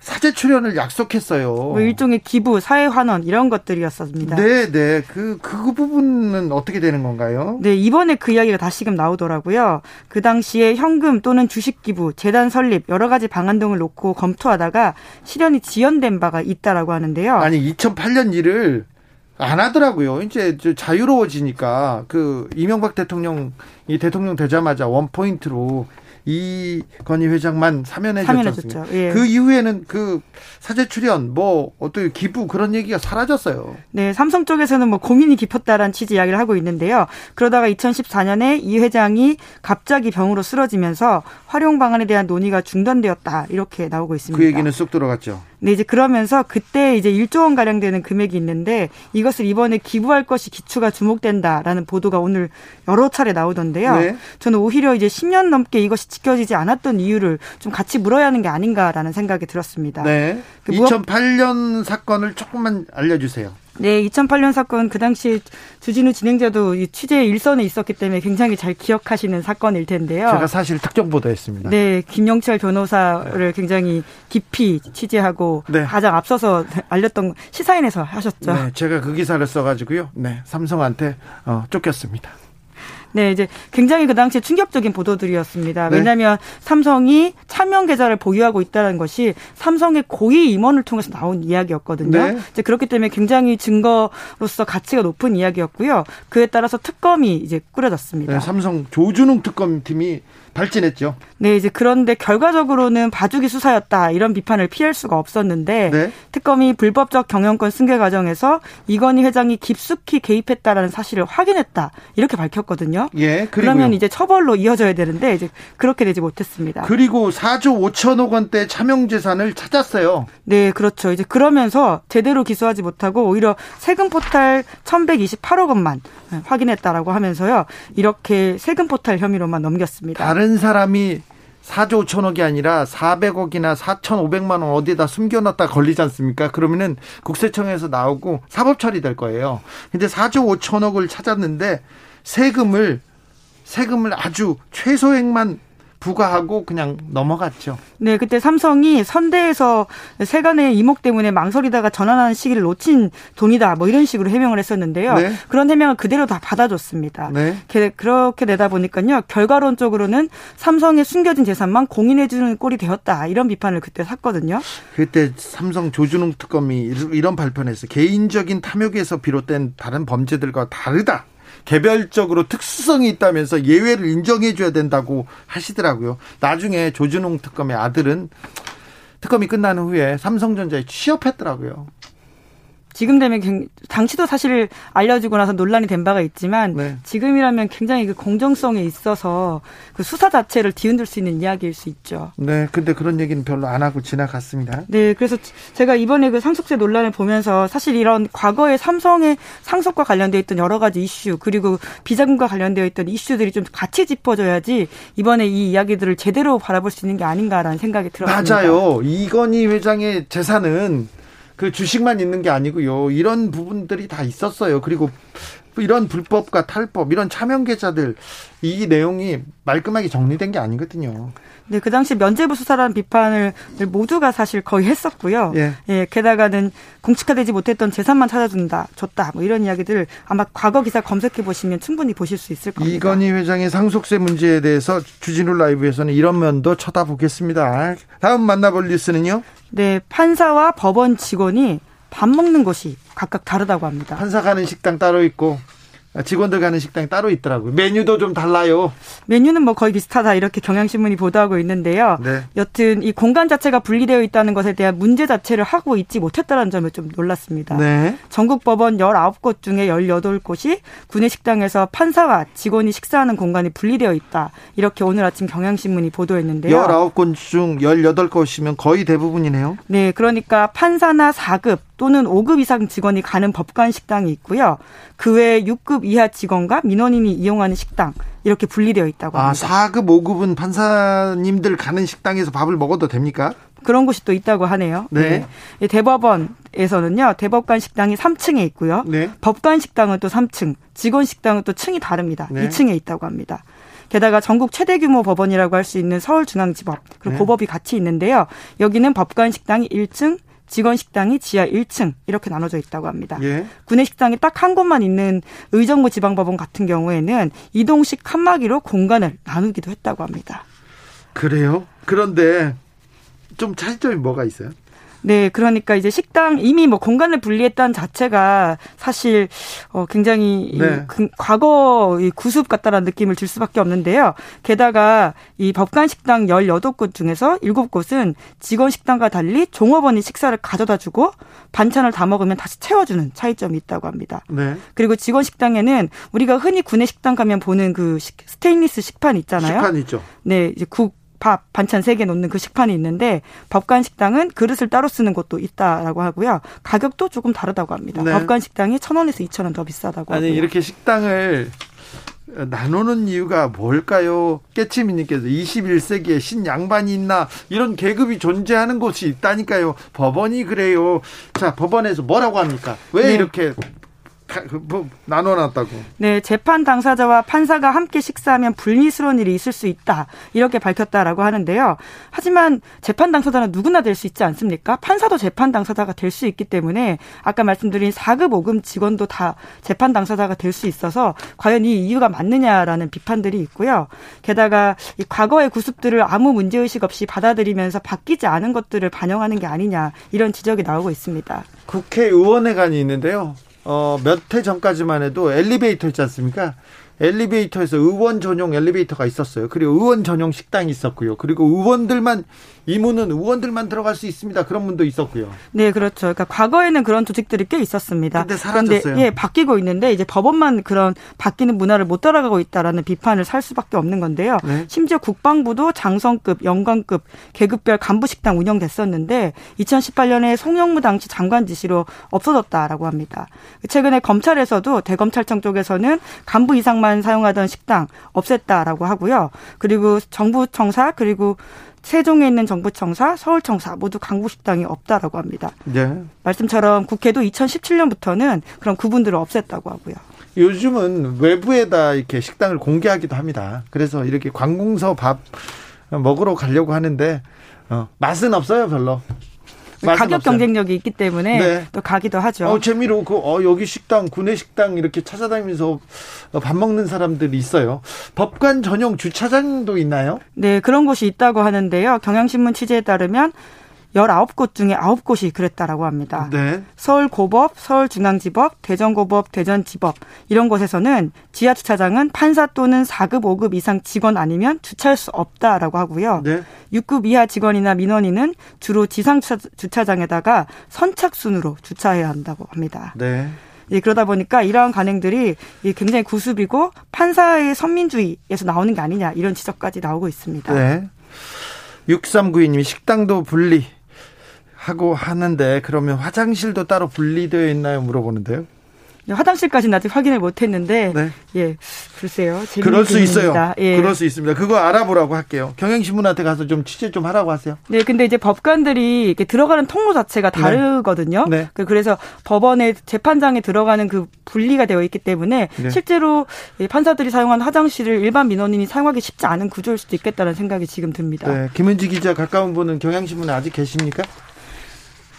사제 출연을 약속했어요. 뭐 일종의 기부, 사회 환원 이런 것들이었습니다. 네, 네. 그, 그 부분은 어떻게 되는 건가요? 네, 이번에 그 이야기가 다시금 나오더라고요. 그 당시에 현금 또는 주식 기부, 재단 설립 여러 가지 방안 등을 놓고 검토하다가 실현이 지연된 바가 있다라고 하는데요. 아니, 2008년 일을 안 하더라고요. 이제 자유로워지니까 그 이명박 대통령 이 대통령 되자마자 원 포인트로 이건희 회장만 사면해 줬죠. 예. 그 이후에는 그 사제 출연 뭐 어떤 기부 그런 얘기가 사라졌어요. 네, 삼성 쪽에서는 뭐 고민이 깊었다라는 취지 이야기를 하고 있는데요. 그러다가 2014년에 이 회장이 갑자기 병으로 쓰러지면서 활용 방안에 대한 논의가 중단되었다 이렇게 나오고 있습니다. 그 얘기는 쑥 들어갔죠. 네, 이제 그러면서 그때 이제 1조 원 가량 되는 금액이 있는데 이것을 이번에 기부할 것이 기추가 주목된다라는 보도가 오늘 여러 차례 나오던데요. 네. 저는 오히려 이제 10년 넘게 이것이 지켜지지 않았던 이유를 좀 같이 물어야 하는 게 아닌가라는 생각이 들었습니다. 네. 그 2008년 사건을 조금만 알려주세요. 네, 2008년 사건 그 당시 주진우 진행자도 취재 일선에 있었기 때문에 굉장히 잘 기억하시는 사건일 텐데요. 제가 사실 특정 보도했습니다. 네, 김영철 변호사를 굉장히 깊이 취재하고 네. 가장 앞서서 알렸던 시사인에서 하셨죠. 네, 제가 그 기사를 써가지고요. 네, 삼성한테 어, 쫓겼습니다. 네, 이제 굉장히 그 당시에 충격적인 보도들이었습니다. 네. 왜냐하면 삼성이 차명 계좌를 보유하고 있다는 것이 삼성의 고위 임원을 통해서 나온 이야기였거든요. 네. 이제 그렇기 때문에 굉장히 증거로서 가치가 높은 이야기였고요. 그에 따라서 특검이 이제 꾸려졌습니다. 네, 삼성 조준웅 특검팀이 발진했죠. 네, 이제 그런데 결과적으로는 봐주기 수사였다 이런 비판을 피할 수가 없었는데 네. 특검이 불법적 경영권 승계 과정에서 이건희 회장이 깊숙이 개입했다라는 사실을 확인했다 이렇게 밝혔거든요. 예, 그러면 이제 처벌로 이어져야 되는데 이제 그렇게 되지 못했습니다. 그리고 4조 5천억 원대 차명 재산을 찾았어요. 네, 그렇죠. 이제 그러면서 제대로 기소하지 못하고 오히려 세금 포탈 1,128억 원만 확인했다라고 하면서요 이렇게 세금 포탈 혐의로만 넘겼습니다. 다른 사람이 4조 5천억이 아니라 400억이나 4,500만 원 어디에다 숨겨놨다 걸리지 않습니까? 그러면은 국세청에서 나오고 사법 처리될 거예요. 근데 4조 5천억을 찾았는데 세금을 세금을 아주 최소액만 부과하고 그냥 넘어갔죠. 네, 그때 삼성이 선대에서 세간의 이목 때문에 망설이다가 전환하는 시기를 놓친 돈이다. 뭐 이런 식으로 해명을 했었는데요. 네. 그런 해명을 그대로 다 받아줬습니다. 네. 그렇게 되다 보니까요. 결과론적으로는 삼성의 숨겨진 재산만 공인해주는 꼴이 되었다. 이런 비판을 그때 샀거든요. 그때 삼성 조준웅 특검이 이런 발표를 했어요. 개인적인 탐욕에서 비롯된 다른 범죄들과 다르다. 개별적으로 특수성이 있다면서 예외를 인정해 줘야 된다고 하시더라고요. 나중에 조준홍 특검의 아들은 특검이 끝난 후에 삼성전자에 취업했더라고요. 지금 되면 당시도 사실 알려지고 나서 논란이 된 바가 있지만 네. 지금이라면 굉장히 그 공정성에 있어서 그 수사 자체를 뒤흔들 수 있는 이야기일 수 있죠. 네, 근데 그런 얘기는 별로 안 하고 지나갔습니다. 네, 그래서 제가 이번에 그 상속세 논란을 보면서 사실 이런 과거에 삼성의 상속과 관련되어 있던 여러 가지 이슈 그리고 비자금과 관련되어 있던 이슈들이 좀 같이 짚어져야지 이번에 이 이야기들을 제대로 바라볼 수 있는 게 아닌가라는 생각이 들었습니다. 맞아요. 이건희 회장의 재산은 그 주식만 있는 게 아니고요. 이런 부분들이 다 있었어요. 그리고 이런 불법과 탈법, 이런 차명 계좌들 이 내용이 말끔하게 정리된 게 아니거든요. 네, 그 당시 면죄부 수사라는 비판을 모두가 사실 거의 했었고요. 예. 예, 게다가는 공식화되지 못했던 재산만 찾아준다, 줬다, 뭐 이런 이야기들 아마 과거 기사 검색해 보시면 충분히 보실 수 있을 겁니다. 이건희 회장의 상속세 문제에 대해서 주진우 라이브에서는 이런 면도 쳐다보겠습니다. 다음 만나볼 뉴스는요? 네, 판사와 법원 직원이 밥 먹는 곳이 각각 다르다고 합니다. 판사 가는 식당 따로 있고 직원들 가는 식당이 따로 있더라고요. 메뉴도 좀 달라요. 메뉴는 뭐 거의 비슷하다 이렇게 경향신문이 보도하고 있는데요. 네. 여튼 이 공간 자체가 분리되어 있다는 것에 대한 문제 자체를 하고 있지 못했다는 점에 좀 놀랐습니다. 네. 전국 법원 19곳 중에 18곳이 구내 식당에서 판사와 직원이 식사하는 공간이 분리되어 있다. 이렇게 오늘 아침 경향신문이 보도했는데요. 19곳 중 18곳이면 거의 대부분이네요. 네, 그러니까 판사나 4급 또는 5급 이상 직원이 가는 법관 식당이 있고요. 그 외에 6급 이하 직원과 민원인이 이용하는 식당 이렇게 분리되어 있다고 아, 합니다. 아, 4급, 5급은 판사님들 가는 식당에서 밥을 먹어도 됩니까? 그런 곳이 또 있다고 하네요. 네. 네. 대법원에서는요, 대법관 식당이 3층에 있고요. 네. 법관 식당은 또 3층, 직원 식당은 또 층이 다릅니다. 네. 2층에 있다고 합니다. 게다가 전국 최대 규모 법원이라고 할 수 있는 서울중앙지법 그리고 네. 고법이 같이 있는데요. 여기는 법관 식당이 1층, 직원 식당이 지하 1층 이렇게 나눠져 있다고 합니다. 예. 구내 식당이 딱 한 곳만 있는 의정부 지방법원 같은 경우에는 이동식 칸막이로 공간을 나누기도 했다고 합니다. 그래요? 그런데 좀 차이점이 뭐가 있어요? 네, 그러니까 이제 식당 이미 뭐 공간을 분리했다는 자체가 사실 어 굉장히 네. 그 과거 이 구습 같다라는 느낌을 줄 수밖에 없는데요. 게다가 이 법관 식당 18곳 중에서 7곳은 직원 식당과 달리 종업원이 식사를 가져다 주고 반찬을 다 먹으면 다시 채워 주는 차이점이 있다고 합니다. 네. 그리고 직원 식당에는 우리가 흔히 구내 식당 가면 보는 그 스테인리스 식판 있잖아요. 식판 있죠. 네, 이제 국 밥, 반찬 세 개 놓는 그 식판이 있는데 법관 식당은 그릇을 따로 쓰는 곳도 있다라고 하고요. 가격도 조금 다르다고 합니다. 네. 법관 식당이 천 원에서 이천 원 더 비싸다고 아니 하고요. 이렇게 식당을 나누는 이유가 뭘까요? 깨치미님께서 21세기에 신양반이 있나 이런 계급이 존재하는 곳이 있다니까요. 법원이 그래요. 자 법원에서 뭐라고 합니까? 왜 네. 이렇게 그 뭐 나눠놨다고. 네, 재판 당사자와 판사가 함께 식사하면 불미스러운 일이 있을 수 있다 이렇게 밝혔다라고 하는데요. 하지만 재판 당사자는 누구나 될 수 있지 않습니까? 판사도 재판 당사자가 될 수 있기 때문에 아까 말씀드린 4급 5급 직원도 다 재판 당사자가 될 수 있어서 과연 이 이유가 맞느냐라는 비판들이 있고요. 게다가 이 과거의 구습들을 아무 문제 의식 없이 받아들이면서 바뀌지 않은 것들을 반영하는 게 아니냐 이런 지적이 나오고 있습니다. 국회의원회관이 있는데요. 어, 몇 해 전까지만 해도 엘리베이터 있지 않습니까? 엘리베이터에서 의원 전용 엘리베이터가 있었어요. 그리고 의원 전용 식당이 있었고요. 그리고 의원들만 이 문은 의원들만 들어갈 수 있습니다. 그런 분도 있었고요. 네, 그렇죠. 그러니까 과거에는 그런 조직들이 꽤 있었습니다. 근데 사라졌어요. 그런데 예, 바뀌고 있는데 이제 법원만 그런 바뀌는 문화를 못 따라가고 있다라는 비판을 살 수밖에 없는 건데요. 네. 심지어 국방부도 장성급, 영관급, 계급별 간부 식당 운영됐었는데 2018년에 송영무 당시 장관 지시로 없어졌다라고 합니다. 최근에 검찰에서도 대검찰청 쪽에서는 간부 이상만 사용하던 식당 없앴다라고 하고요. 그리고 정부 청사 그리고 세종에 있는 정부청사, 서울청사 모두 강북식당이 없다라고 합니다. 네. 말씀처럼 국회도 2017년부터는 그런 구분들을 없앴다고 하고요. 요즘은 외부에다 이렇게 식당을 공개하기도 합니다. 그래서 이렇게 관공서 밥 먹으러 가려고 하는데 어, 맛은 없어요, 별로. 가격 없어요. 경쟁력이 있기 때문에 네. 또 가기도 하죠. 어, 재미로 그 어, 여기 식당 구내 식당 이렇게 찾아다니면서 밥 먹는 사람들이 있어요. 법관 전용 주차장도 있나요? 네, 그런 곳이 있다고 하는데요. 경향신문 취재에 따르면 19곳 중에 9곳이 그랬다라고 합니다. 네. 서울 고법, 서울 중앙지법, 대전 고법, 대전 지법 이런 곳에서는 지하 주차장은 판사 또는 4급, 5급 이상 직원 아니면 주차할 수 없다라고 하고요. 네. 6급 이하 직원이나 민원인은 주로 지상 주차장에다가 선착순으로 주차해야 한다고 합니다. 네. 예, 그러다 보니까 이러한 간행들이 굉장히 구습이고 판사의 선민주의에서 나오는 게 아니냐 이런 지적까지 나오고 있습니다. 네. 6392님이 식당도 분리 하고 하는데 그러면 화장실도 따로 분리되어 있나요? 물어보는데요. 화장실까지는 아직 확인을 못했는데 네. 예 글쎄요 그럴 수 있어요 예. 그럴 수 있습니다 그거 알아보라고 할게요 경영신문한테 가서 좀 취재 좀 하라고 하세요 네 근데 이제 법관들이 이렇게 들어가는 통로 자체가 네. 다르거든요 네. 네. 그래서 법원의 재판장에 들어가는 그 분리가 되어 있기 때문에 네. 실제로 판사들이 사용한 화장실을 일반 민원인이 사용하기 쉽지 않은 구조일 수도 있겠다는 생각이 지금 듭니다 네 김은지 기자 가까운 분은 경향신문에 아직 계십니까?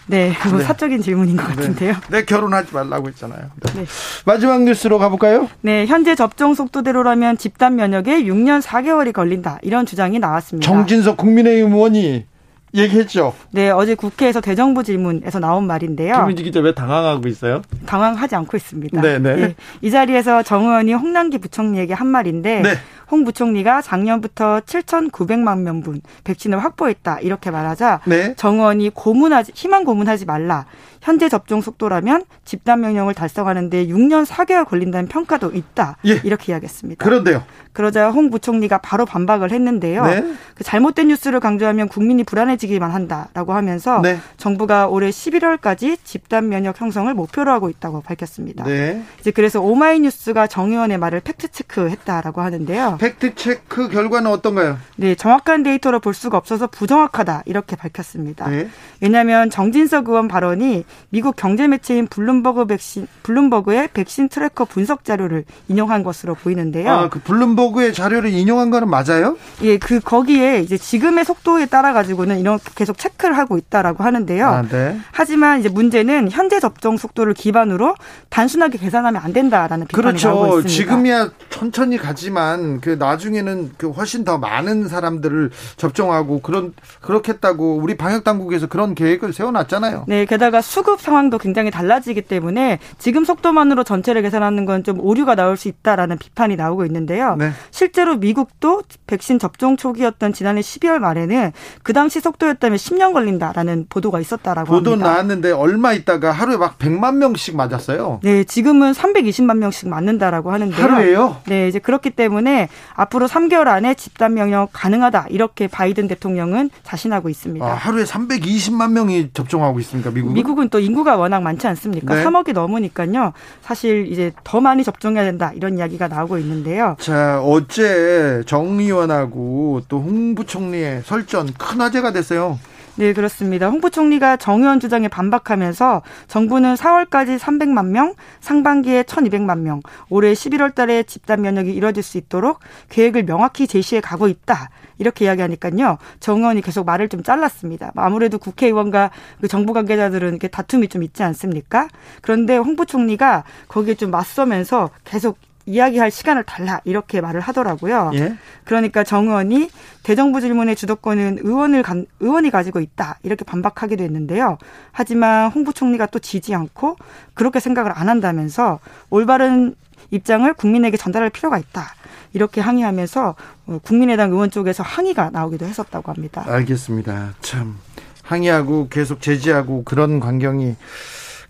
네, 뭐 네. 사적인 질문인 것 네. 같은데요. 네, 네 결혼하지 말라고 했잖아요. 네. 네. 마지막 뉴스로 가볼까요? 네, 현재 접종 속도대로라면 집단 면역에 6년 4개월이 걸린다 이런 주장이 나왔습니다. 정진석 국민의힘 의원이 얘기했죠. 네, 어제 국회에서 대정부 질문에서 나온 말인데요. 김은지 기자 왜 당황하고 있어요? 당황하지 않고 있습니다. 네, 네. 네. 이 자리에서 정 의원이 홍남기 부총리에게 한 말인데 네. 홍 부총리가 작년부터 7,900만 명분 백신을 확보했다 이렇게 말하자 네. 정 의원이 고문하지 희망 고문하지 말라. 현재 접종 속도라면 집단 면역을 달성하는데 6년 4개월 걸린다는 평가도 있다. 예. 이렇게 이야기했습니다. 그런데요. 그러자 홍 부총리가 바로 반박을 했는데요. 네. 그 잘못된 뉴스를 강조하면 국민이 불안해지기만 한다라고 하면서 네. 정부가 올해 11월까지 집단 면역 형성을 목표로 하고 있다고 밝혔습니다. 네. 이제 그래서 오마이뉴스가 정 의원의 말을 fact check했다라고 하는데요. fact check 결과는 어떤가요? 네, 정확한 데이터로 볼 수가 없어서 부정확하다 이렇게 밝혔습니다. 네. 왜냐하면 정진석 의원 발언이 미국 경제 매체인 블룸버그 백신 블룸버그의 백신 tracker 분석 자료를 인용한 것으로 보이는데요. 아, 그 블룸버그의 자료를 인용한 거는 맞아요? 예, 그 거기에 이제 지금의 속도에 따라 가지고는 이렇게 계속 체크를 하고 있다라고 하는데요. 아, 네. 하지만 이제 문제는 현재 접종 속도를 기반으로 단순하게 계산하면 안 된다라는 비판이 그렇죠. 나오고 있습니다. 지금이야 천천히 가지만 그 나중에는 그 훨씬 더 많은 사람들을 접종하고 그런 그렇겠다고 우리 방역 당국에서 그런 계획을 세워놨잖아요. 네, 게다가 수급 상황도 굉장히 달라지기 때문에 지금 속도만으로 전체를 계산하는 건 좀 오류가 나올 수 있다라는 비판이 나오고 있는데요. 네. 실제로 미국도 백신 접종 초기였던 지난해 12월 말에는 그 당시 속도였다면 10년 걸린다라는 보도가 있었다라고 보도 합니다. 나왔는데 얼마 있다가 하루에 막 100만 명씩 맞았어요. 네, 지금은 320만 명씩 맞는다라고 하는데요. 하루에요? 네, 이제 그렇기 때문에 앞으로 3개월 안에 집단 명령 가능하다 이렇게 바이든 대통령은 자신하고 있습니다. 아, 하루에 320만 명이 접종하고 있습니까, 미국은? 미국은 또 인구가 워낙 많지 않습니까? 네. 3억이 넘으니까요. 사실 이제 더 많이 접종해야 된다 이런 이야기가 나오고 있는데요. 자, 어제 정 의원하고 또 홍 부총리의 설전 큰 화제가 됐어요. 네, 그렇습니다. 홍 부총리가 정 의원 주장에 반박하면서 정부는 4월까지 300만 명, 상반기에 1200만 명, 올해 11월 달에 집단 면역이 이뤄질 수 있도록 계획을 명확히 제시해 가고 있다. 이렇게 이야기하니까요. 정 의원이 계속 말을 좀 잘랐습니다. 아무래도 국회의원과 그 정부 관계자들은 이렇게 다툼이 좀 있지 않습니까? 그런데 홍 부총리가 거기에 좀 맞서면서 계속 이야기할 시간을 달라 이렇게 말을 하더라고요. 예? 그러니까 정 의원이 대정부 질문의 주도권은 의원을 의원이 가지고 있다 이렇게 반박하기도 했는데요. 하지만 홍 부총리가 또 지지 않고 그렇게 생각을 안 한다면서 올바른 입장을 국민에게 전달할 필요가 있다. 이렇게 항의하면서 어, 국민의당 의원 쪽에서 항의가 나오기도 했었다고 합니다. 알겠습니다. 참 항의하고 계속 제지하고 그런 광경이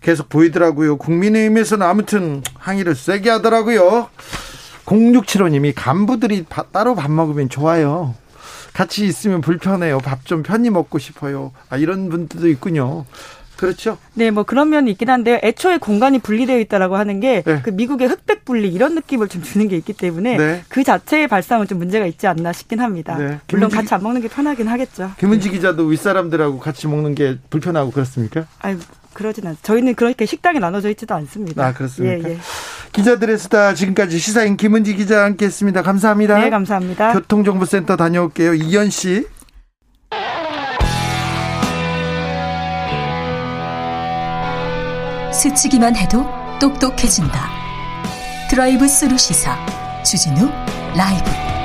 계속 보이더라고요. 국민의힘에서는 아무튼 항의를 세게 하더라고요. 0675님이 간부들이 바, 따로 밥 먹으면 좋아요. 같이 있으면 불편해요. 밥 좀 편히 먹고 싶어요. 아, 이런 분들도 있군요. 그렇죠. 네, 뭐 그런 면이 있긴 한데요. 애초에 공간이 분리되어 있다라고 하는 게그 네. 그 미국의 흑백 분리 이런 느낌을 좀 주는 게 있기 때문에 네. 그 자체의 발상은 좀 문제가 있지 않나 싶긴 합니다. 네. 물론 김은지, 같이 안 먹는 게 편하긴 하겠죠. 김은지 기자도 윗사람들하고 같이 먹는 게 불편하고 그렇습니까? 아유, 그러진 않. 저희는 그렇게 식당이 나눠져 있지도 않습니다. 아 그렇습니까? 예, 예. 기자들의 수다 지금까지 시사인 김은지 기자 함께했습니다. 감사합니다. 네, 감사합니다. 교통정보센터 다녀올게요. 이현 씨. 스치기만 해도 똑똑해진다. drive thru 시사 주진우 라이브.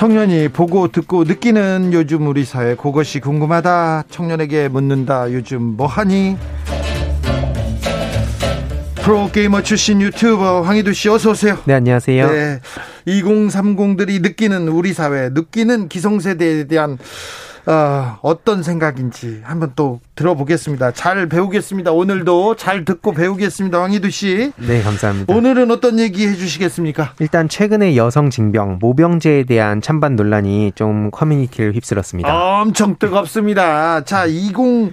청년이 보고 듣고 느끼는 요즘 우리 사회 그것이 궁금하다. 청년에게 묻는다. 요즘 뭐하니? 프로게이머 출신 유튜버 황희두 씨 어서 오세요. 네, 안녕하세요. 네. 2030들이 느끼는 우리 사회, 느끼는 기성세대에 대한 어, 어떤 생각인지 한번 또 들어보겠습니다. 잘 배우겠습니다. 오늘도 잘 듣고 배우겠습니다. 황희두 씨. 네, 감사합니다. 오늘은 어떤 얘기 해주시겠습니까? 일단 최근에 여성 징병 모병제에 대한 찬반 논란이 좀 커뮤니티를 휩쓸었습니다. 엄청 뜨겁습니다. 자, 20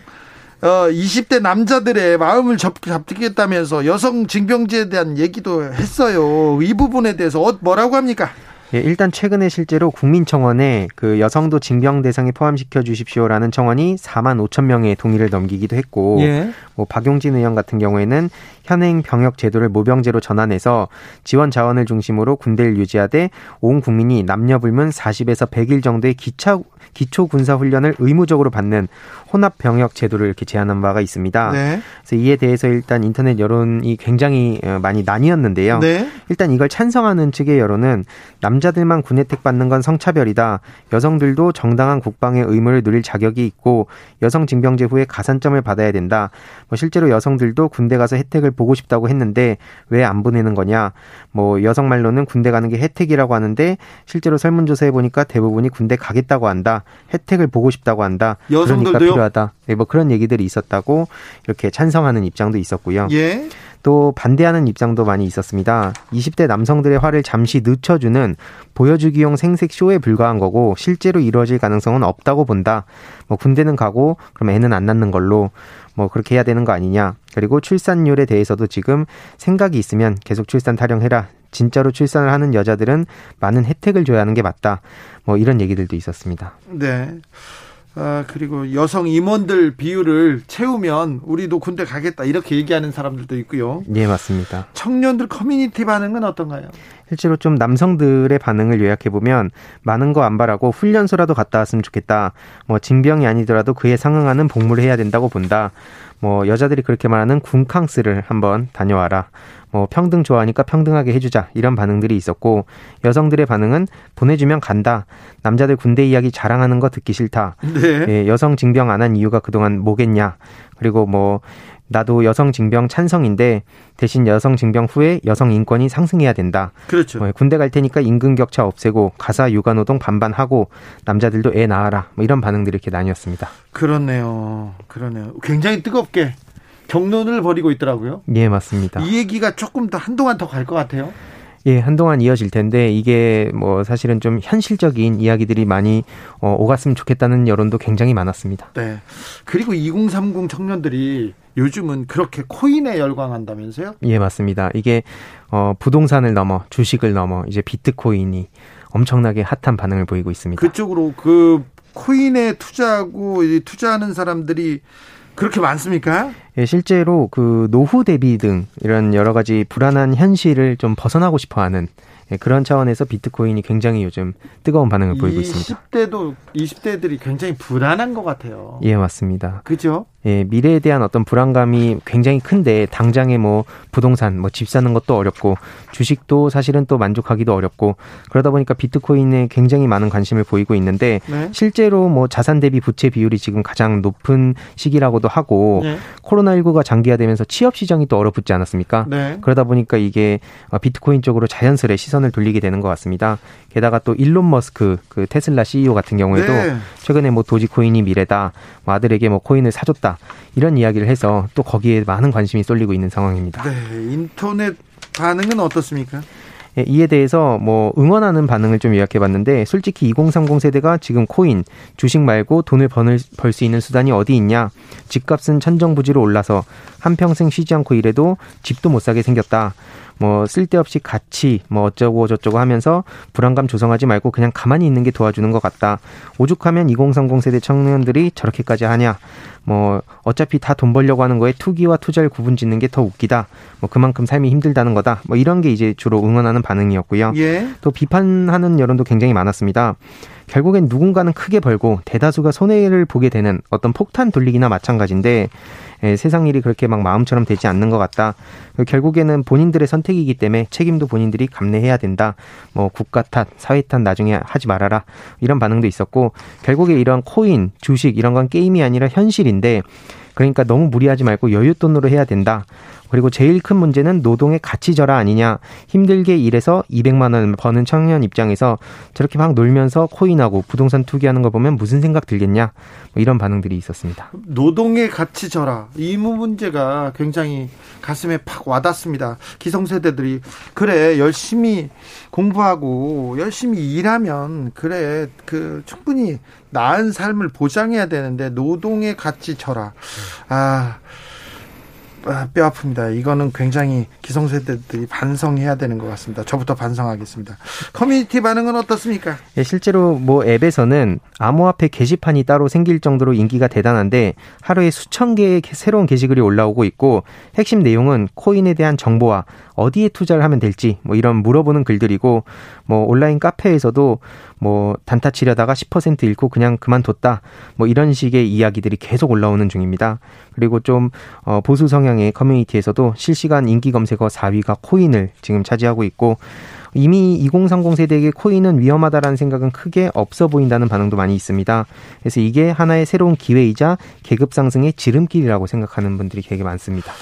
어, 20대 남자들의 마음을 잡, 잡겠다면서 여성 징병제에 대한 얘기도 했어요. 이 부분에 대해서 어, 뭐라고 합니까? 예, 일단 최근에 실제로 국민청원에 그 여성도 징병 대상에 포함시켜 주십시오라는 청원이 4만 5천 명의 동의를 넘기기도 했고, 예. 뭐 박용진 의원 같은 경우에는 현행 병역 제도를 모병제로 전환해서 지원 자원을 중심으로 군대를 유지하되 온 국민이 남녀 불문 40에서 100일 정도의 기차 기초 군사 훈련을 의무적으로 받는 혼합 병역 제도를 이렇게 제안한 바가 있습니다. 네. 그래서 이에 대해서 일단 인터넷 여론이 굉장히 어, 많이 나뉘었는데요. 네. 일단 이걸 찬성하는 측의 여론은 남자들만 군 혜택 받는 건 성차별이다. 여성들도 정당한 국방의 의무를 누릴 자격이 있고 여성 징병제 후에 가산점을 받아야 된다. 뭐 실제로 여성들도 군대 가서 혜택을 보고 싶다고 했는데 왜 안 보내는 거냐? 뭐 여성 말로는 군대 가는 게 혜택이라고 하는데 실제로 설문조사해 보니까 대부분이 군대 가겠다고 한다. 혜택을 보고 싶다고 한다. 여성들도요? 그러니까 필요하다. 네, 뭐 그런 얘기들이 있었다고 이렇게 찬성하는 입장도 있었고요. 예. 또 반대하는 입장도 많이 있었습니다. 20대 남성들의 화를 잠시 늦춰주는 보여주기용 생색 쇼에 불과한 거고 실제로 이루어질 가능성은 없다고 본다. 뭐 군대는 가고 그럼 애는 안 낳는 걸로 뭐 그렇게 해야 되는 거 아니냐. 그리고 출산율에 대해서도 지금 생각이 있으면 계속 출산 타령해라. 진짜로 출산을 하는 여자들은 많은 혜택을 줘야 하는 게 맞다. 뭐 이런 얘기들도 있었습니다. 네. 아, 그리고 여성 임원들 비율을 채우면 우리도 군대 가겠다 이렇게 얘기하는 사람들도 있고요. 네, 맞습니다. 청년들 커뮤니티 반응은 어떤가요? 실제로 좀 남성들의 반응을 요약해 보면 많은 거 안 바라고 훈련소라도 갔다 왔으면 좋겠다. 뭐 징병이 아니더라도 그에 상응하는 복무를 해야 된다고 본다. 뭐 여자들이 그렇게 말하는 군캉스를 한번 다녀와라. 뭐 평등 좋아하니까 평등하게 해주자 이런 반응들이 있었고 여성들의 반응은 보내주면 간다 남자들 군대 이야기 자랑하는 거 듣기 싫다 네. 예, 여성 징병 안 한 이유가 그동안 뭐겠냐 그리고 뭐 나도 여성 징병 찬성인데 대신 여성 징병 후에 여성 인권이 상승해야 된다. 그렇죠. 뭐 군대 갈 테니까 임금 격차 없애고 가사 육아 노동 반반하고 남자들도 애 낳아라. 뭐 이런 반응들이 이렇게 나뉘었습니다. 그렇네요. 그러네요. 굉장히 뜨겁게 경론을 벌이고 있더라고요. 예, 맞습니다. 이 얘기가 조금 더 한동안 더 갈 것 같아요. 예, 한동안 이어질 텐데 이게 뭐 사실은 좀 현실적인 이야기들이 많이 어, 오갔으면 좋겠다는 여론도 굉장히 많았습니다. 네. 그리고 2030 청년들이 요즘은 그렇게 코인에 열광한다면서요? 예, 맞습니다. 이게 어, 부동산을 넘어 주식을 넘어 이제 비트코인이 엄청나게 핫한 반응을 보이고 있습니다. 그쪽으로 그 코인에 투자하고 투자하는 사람들이 그렇게 많습니까? 예, 실제로 그 노후 대비 등 이런 여러 가지 불안한 현실을 좀 벗어나고 싶어 하는 예, 그런 차원에서 비트코인이 굉장히 요즘 뜨거운 반응을 보이고 있습니다. 20대도 20대들이 굉장히 불안한 것 같아요. 예, 맞습니다. 그죠? 예, 미래에 대한 어떤 불안감이 굉장히 큰데 당장에 뭐 부동산, 뭐 집 사는 것도 어렵고 주식도 사실은 또 만족하기도 어렵고 그러다 보니까 비트코인에 굉장히 많은 관심을 보이고 있는데 네. 실제로 뭐 자산 대비 부채 비율이 지금 가장 높은 시기라고도 하고 네. 코로나19가 장기화되면서 취업 시장이 또 얼어붙지 않았습니까? 네. 그러다 보니까 이게 비트코인 쪽으로 자연스레 시선을 돌리게 되는 것 같습니다. 게다가 또 일론 머스크 그 테슬라 CEO 같은 경우에도 네. 최근에 뭐 도지코인이 미래다, 뭐 아들에게 뭐 코인을 사줬다 이런 이야기를 해서 또 거기에 많은 관심이 쏠리고 있는 상황입니다. 네, 인터넷 반응은 어떻습니까? 예, 이에 대해서 뭐 응원하는 반응을 좀 요약해 봤는데 솔직히 2030 세대가 지금 코인, 주식 말고 돈을 벌 수 있는 수단이 어디 있냐? 집값은 천정부지로 올라서 한평생 쉬지 않고 일해도 집도 못 사게 생겼다. 뭐 쓸데없이 같이 뭐 어쩌고 저쩌고 하면서 불안감 조성하지 말고 그냥 가만히 있는 게 도와주는 것 같다. 오죽하면 2030 세대 청년들이 저렇게까지 하냐. 뭐 어차피 다 돈 벌려고 하는 거에 투기와 투자를 구분 짓는 게 더 웃기다. 뭐 그만큼 삶이 힘들다는 거다. 뭐 이런 게 이제 주로 응원하는 반응이었고요. 예. 또 비판하는 여론도 굉장히 많았습니다. 결국엔 누군가는 크게 벌고 대다수가 손해를 보게 되는 어떤 폭탄 돌리기나 마찬가지인데 예, 세상 일이 그렇게 막 마음처럼 되지 않는 것 같다. 결국에는 본인들의 선택이기 때문에 책임도 본인들이 감내해야 된다. 뭐 국가 탓, 사회 탓 나중에 하지 말아라. 이런 반응도 있었고 결국에 이런 코인, 주식 이런 건 게임이 아니라 현실인데 그러니까 너무 무리하지 말고 여윳돈으로 해야 된다. 그리고 제일 큰 문제는 노동의 가치 절하 아니냐. 힘들게 일해서 200만 원 버는 청년 입장에서 저렇게 막 놀면서 코인하고 부동산 투기하는 거 보면 무슨 생각 들겠냐. 뭐 이런 반응들이 있었습니다. 노동의 가치 절하 이 문제가 굉장히 가슴에 팍 와닿습니다. 기성세대들이 그래 열심히 공부하고 열심히 일하면 그래 그 충분히 나은 삶을 보장해야 되는데 노동의 가치 절하 아 아, 뼈 아픕니다. 이거는 굉장히 기성세대들이 반성해야 되는 것 같습니다. 저부터 반성하겠습니다. 커뮤니티 반응은 어떻습니까? 예, 실제로 뭐 앱에서는 암호화폐 게시판이 따로 생길 정도로 인기가 대단한데 하루에 수천 개의 새로운 게시글이 올라오고 있고 핵심 내용은 코인에 대한 정보와 어디에 투자를 하면 될지 뭐 이런 물어보는 글들이고 뭐 온라인 카페에서도 뭐 단타 치려다가 10% 잃고 그냥 그만뒀다. 뭐 이런 식의 이야기들이 계속 올라오는 중입니다. 그리고 좀 어, 보수 성향의 커뮤니티에서도 실시간 인기 검색어 4위가 코인을 지금 차지하고 있고 이미 2030 세대에게 코인은 위험하다라는 생각은 크게 없어 보인다는 반응도 많이 있습니다. 그래서 이게 하나의 새로운 기회이자 계급 상승의 지름길이라고 생각하는 분들이 되게 많습니다.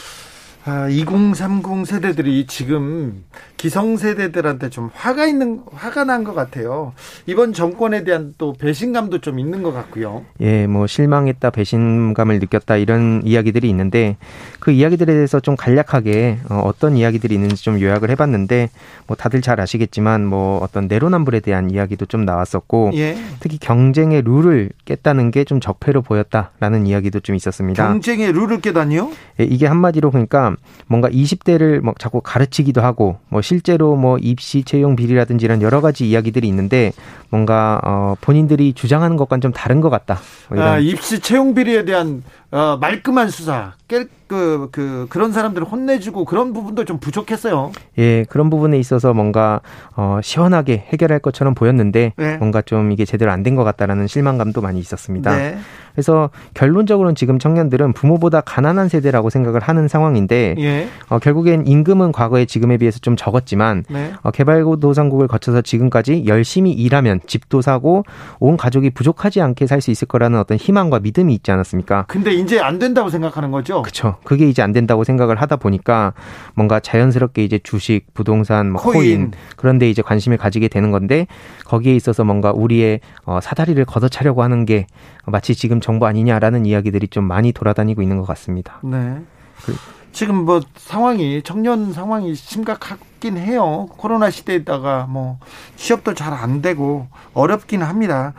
아, 2030 세대들이 지금 기성세대들한테 좀 화가 있는 화가 난 것 같아요. 이번 정권에 대한 또 배신감도 좀 있는 것 같고요. 예, 뭐 실망했다, 배신감을 느꼈다 이런 이야기들이 있는데 그 이야기들에 대해서 좀 간략하게 어, 떤 이야기들이 있는지 좀 요약을 해봤는데 뭐 다들 잘 아시겠지만 뭐 어떤 내로남불에 대한 이야기도 좀 나왔었고 예. 특히 경쟁의 룰을 깼다는 게 좀 적폐로 보였다라는 이야기도 좀 있었습니다. 경쟁의 룰을 깨다니요? 예, 이게 한마디로 그러니까 뭔가 20대를 뭐 자꾸 가르치기도 하고 뭐 실 제로 뭐 입시 채용 비리라든지 이런 여러 가지 이야기들이 있는데 뭔가 어 본인들이 주장하는 것과는 좀 다른 것 같다. 뭐 아, 입시 채용 비리에 대한 어, 말끔한 수사, 깰, 그, 그, 그런 사람들을 혼내주고 그런 부분도 좀 부족했어요. 예, 그런 부분에 있어서 뭔가, 어, 시원하게 해결할 것처럼 보였는데, 네. 뭔가 좀 이게 제대로 안 된 것 같다라는 실망감도 많이 있었습니다. 네. 그래서 결론적으로는 지금 청년들은 부모보다 가난한 세대라고 생각을 하는 상황인데, 예. 어, 결국엔 임금은 과거에 지금에 비해서 좀 적었지만, 네. 어, 개발도상국을 거쳐서 지금까지 열심히 일하면 집도 사고, 온 가족이 부족하지 않게 살 수 있을 거라는 어떤 희망과 믿음이 있지 않았습니까? 근데 이제 안 된다고 생각하는 거죠? 그렇죠. 그게 이제 안 된다고 생각을 하다 보니까 뭔가 자연스럽게 이제 주식, 부동산, 뭐 코인, 코인 그런데 이제 관심을 가지게 되는 건데 거기에 있어서 뭔가 우리의 어, 사다리를 걷어차려고 하는 게 마치 지금 정부 아니냐라는 이야기들이 좀 많이 돌아다니고 있는 것 같습니다. 네. 그, 지금 뭐 상황이 청년 상황이 심각하긴 해요. 코로나 시대에다가 뭐 취업도 잘 안 되고 어렵긴 합니다.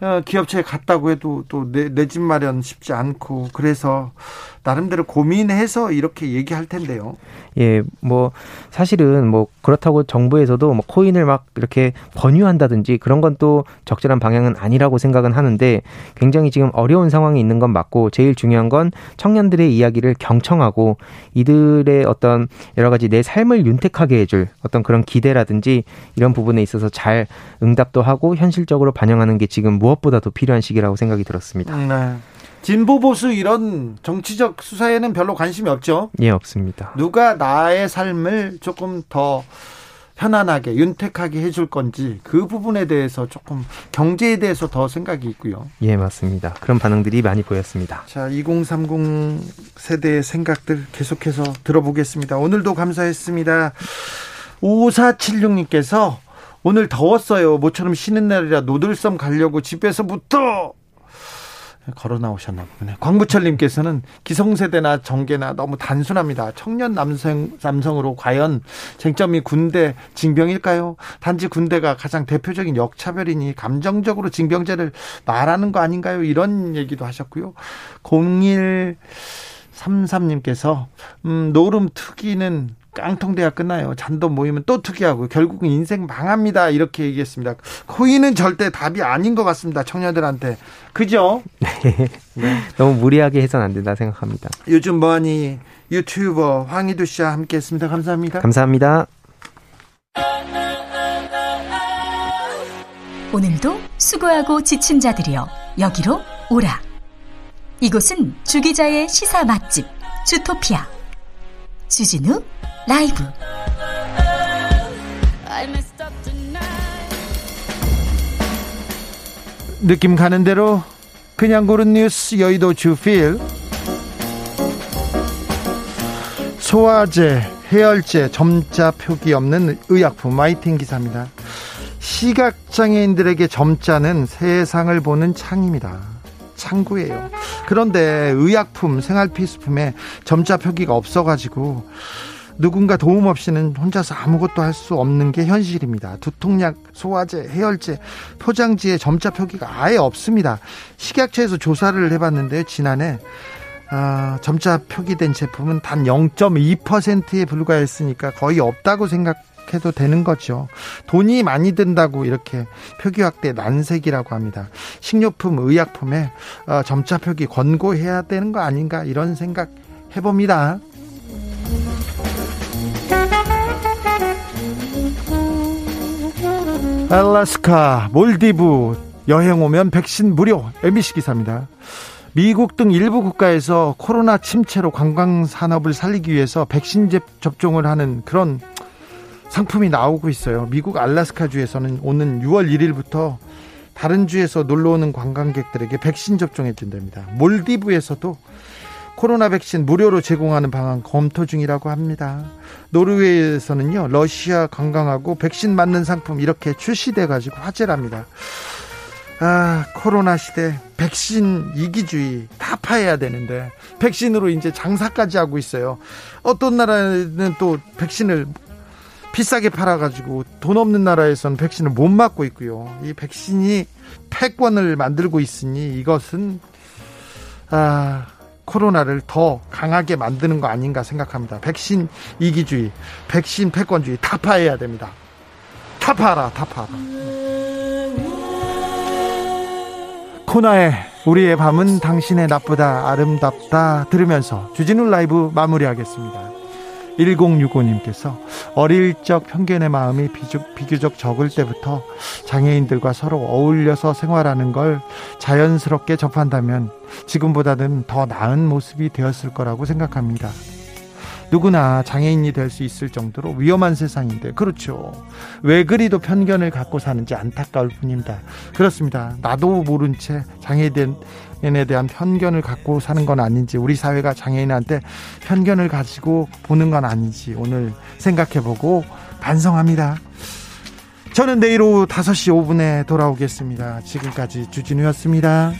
어, 기업체에 갔다고 해도 또내집 마련 쉽지 않고 그래서 나름대로 고민해서 이렇게 얘기할 텐데요. 예, 뭐 사실은 뭐 그렇다고 정부에서도 뭐 코인을 막 이렇게 권유한다든지 그런 건 또 적절한 방향은 아니라고 생각은 하는데 굉장히 지금 어려운 상황이 있는 건 맞고 제일 중요한 건 청년들의 이야기를 경청하고 이들의 어떤 여러 가지 내 삶을 윤택하게 해줄 어떤 그런 기대라든지 이런 부분에 있어서 잘 응답도 하고 현실적으로 반영하는 게 지금 무 엇보다도 필요한 시기라고 생각이 들었습니다. 네. 진보 보수 이런 정치적 수사에는 별로 관심이 없죠. 예, 없습니다. 누가 나의 삶을 조금 더 편안하게 윤택하게 해줄 건지 그 부분에 대해서 조금 경제에 대해서 더 생각이 있고요. 예, 맞습니다. 그런 반응들이 많이 보였습니다. 자, 2030 세대의 생각들 계속해서 들어보겠습니다. 오늘도 감사했습니다. 5476님께서 오늘 더웠어요. 모처럼 쉬는 날이라 노들섬 가려고 집에서부터 걸어 나오셨나 보네. 광부철님께서는 기성세대나 정계나 너무 단순합니다. 청년 남성, 남성으로 과연 쟁점이 군대 징병일까요? 단지 군대가 가장 대표적인 역차별이니 감정적으로 징병제를 말하는 거 아닌가요? 이런 얘기도 하셨고요. 0133님께서, 음, 노름 특기는 깡통대가 끝나요. 잔돈 모이면 또 투기하고 결국은 인생 망합니다. 이렇게 얘기했습니다. 코인은 절대 답이 아닌 것 같습니다. 청년들한테. 그죠? 네. 네. 너무 무리하게 해서는 안 된다 생각합니다. 요즘 뭐하니 유튜버 황희두 씨와 함께 했습니다. 감사합니다. 감사합니다. 오늘도 수고하고 지친 자들이여 여기로 오라. 이곳은 주기자의 시사 맛집 주토피아 주진우 라이브 느낌 가는 대로 그냥 고른 뉴스 여의도 주필 소화제, 해열제, 점자 표기 없는 의약품 마이팅 기사입니다. 시각장애인들에게 점자는 세상을 보는 창입니다. 창구예요. 그런데 의약품, 생활필수품에 점자 표기가 없어가지고 누군가 도움 없이는 혼자서 아무것도 할 수 없는 게 현실입니다. 두통약, 소화제, 해열제, 포장지에 점자 표기가 아예 없습니다. 식약처에서 조사를 해봤는데 지난해 아, 점자 표기된 제품은 단 0.2%에 불과했으니까 거의 없다고 생각해도 되는 거죠. 돈이 많이 든다고 이렇게 표기 확대 난색이라고 합니다. 식료품, 의약품에 어, 점자 표기 권고해야 되는 거 아닌가 이런 생각 해봅니다. 알라스카, 몰디브 여행 오면 백신 무료 MBC 기사입니다. 미국 등 일부 국가에서 코로나 침체로 관광 산업을 살리기 위해서 백신 접종을 하는 그런 상품이 나오고 있어요. 미국 알라스카 주에서는 오는 6월 1일부터 다른 주에서 놀러 오는 관광객들에게 백신 접종해 준답니다. 몰디브에서도 코로나 백신 무료로 제공하는 방안 검토 중이라고 합니다. 노르웨이에서는요, 러시아 관광하고 백신 맞는 상품 이렇게 출시돼 가지고 화제랍니다. 아, 코로나 시대 백신 이기주의 타파해야 되는데 백신으로 이제 장사까지 하고 있어요. 어떤 나라는 또 백신을 비싸게 팔아가지고 돈 없는 나라에서는 백신을 못 맞고 있고요. 이 백신이 패권을 만들고 있으니 이것은 아 코로나를 더 강하게 만드는 거 아닌가 생각합니다. 백신 이기주의, 백신 패권주의 타파해야 됩니다. 타파하라, 타파하라. 코나의 우리의 밤은 당신의 나쁘다, 아름답다 들으면서 주진우 라이브 마무리하겠습니다. 1065님께서 어릴 적 편견의 마음이 비교적, 비교 적 적을 때부터 장애인들과 서로 어울려서 생활하는 걸 자연스럽게 접한다면 지금보다는 더 나은 모습이 되었을 거라고 생각합니다. 누구나 장애인이 될 수 있을 정도로 위험한 세상인데 그렇죠. 왜 그리도 편견을 갖고 사는지 안타까울 뿐입니다. 그렇습니다. 나도 모른 채 장애인에 대한 편견을 갖고 사는 건 아닌지 우리 사회가 장애인한테 편견을 가지고 보는 건 아닌지 오늘 생각해보고 반성합니다. 저는 내일 오후 5시 5분에 돌아오겠습니다. 지금까지 주진우였습니다.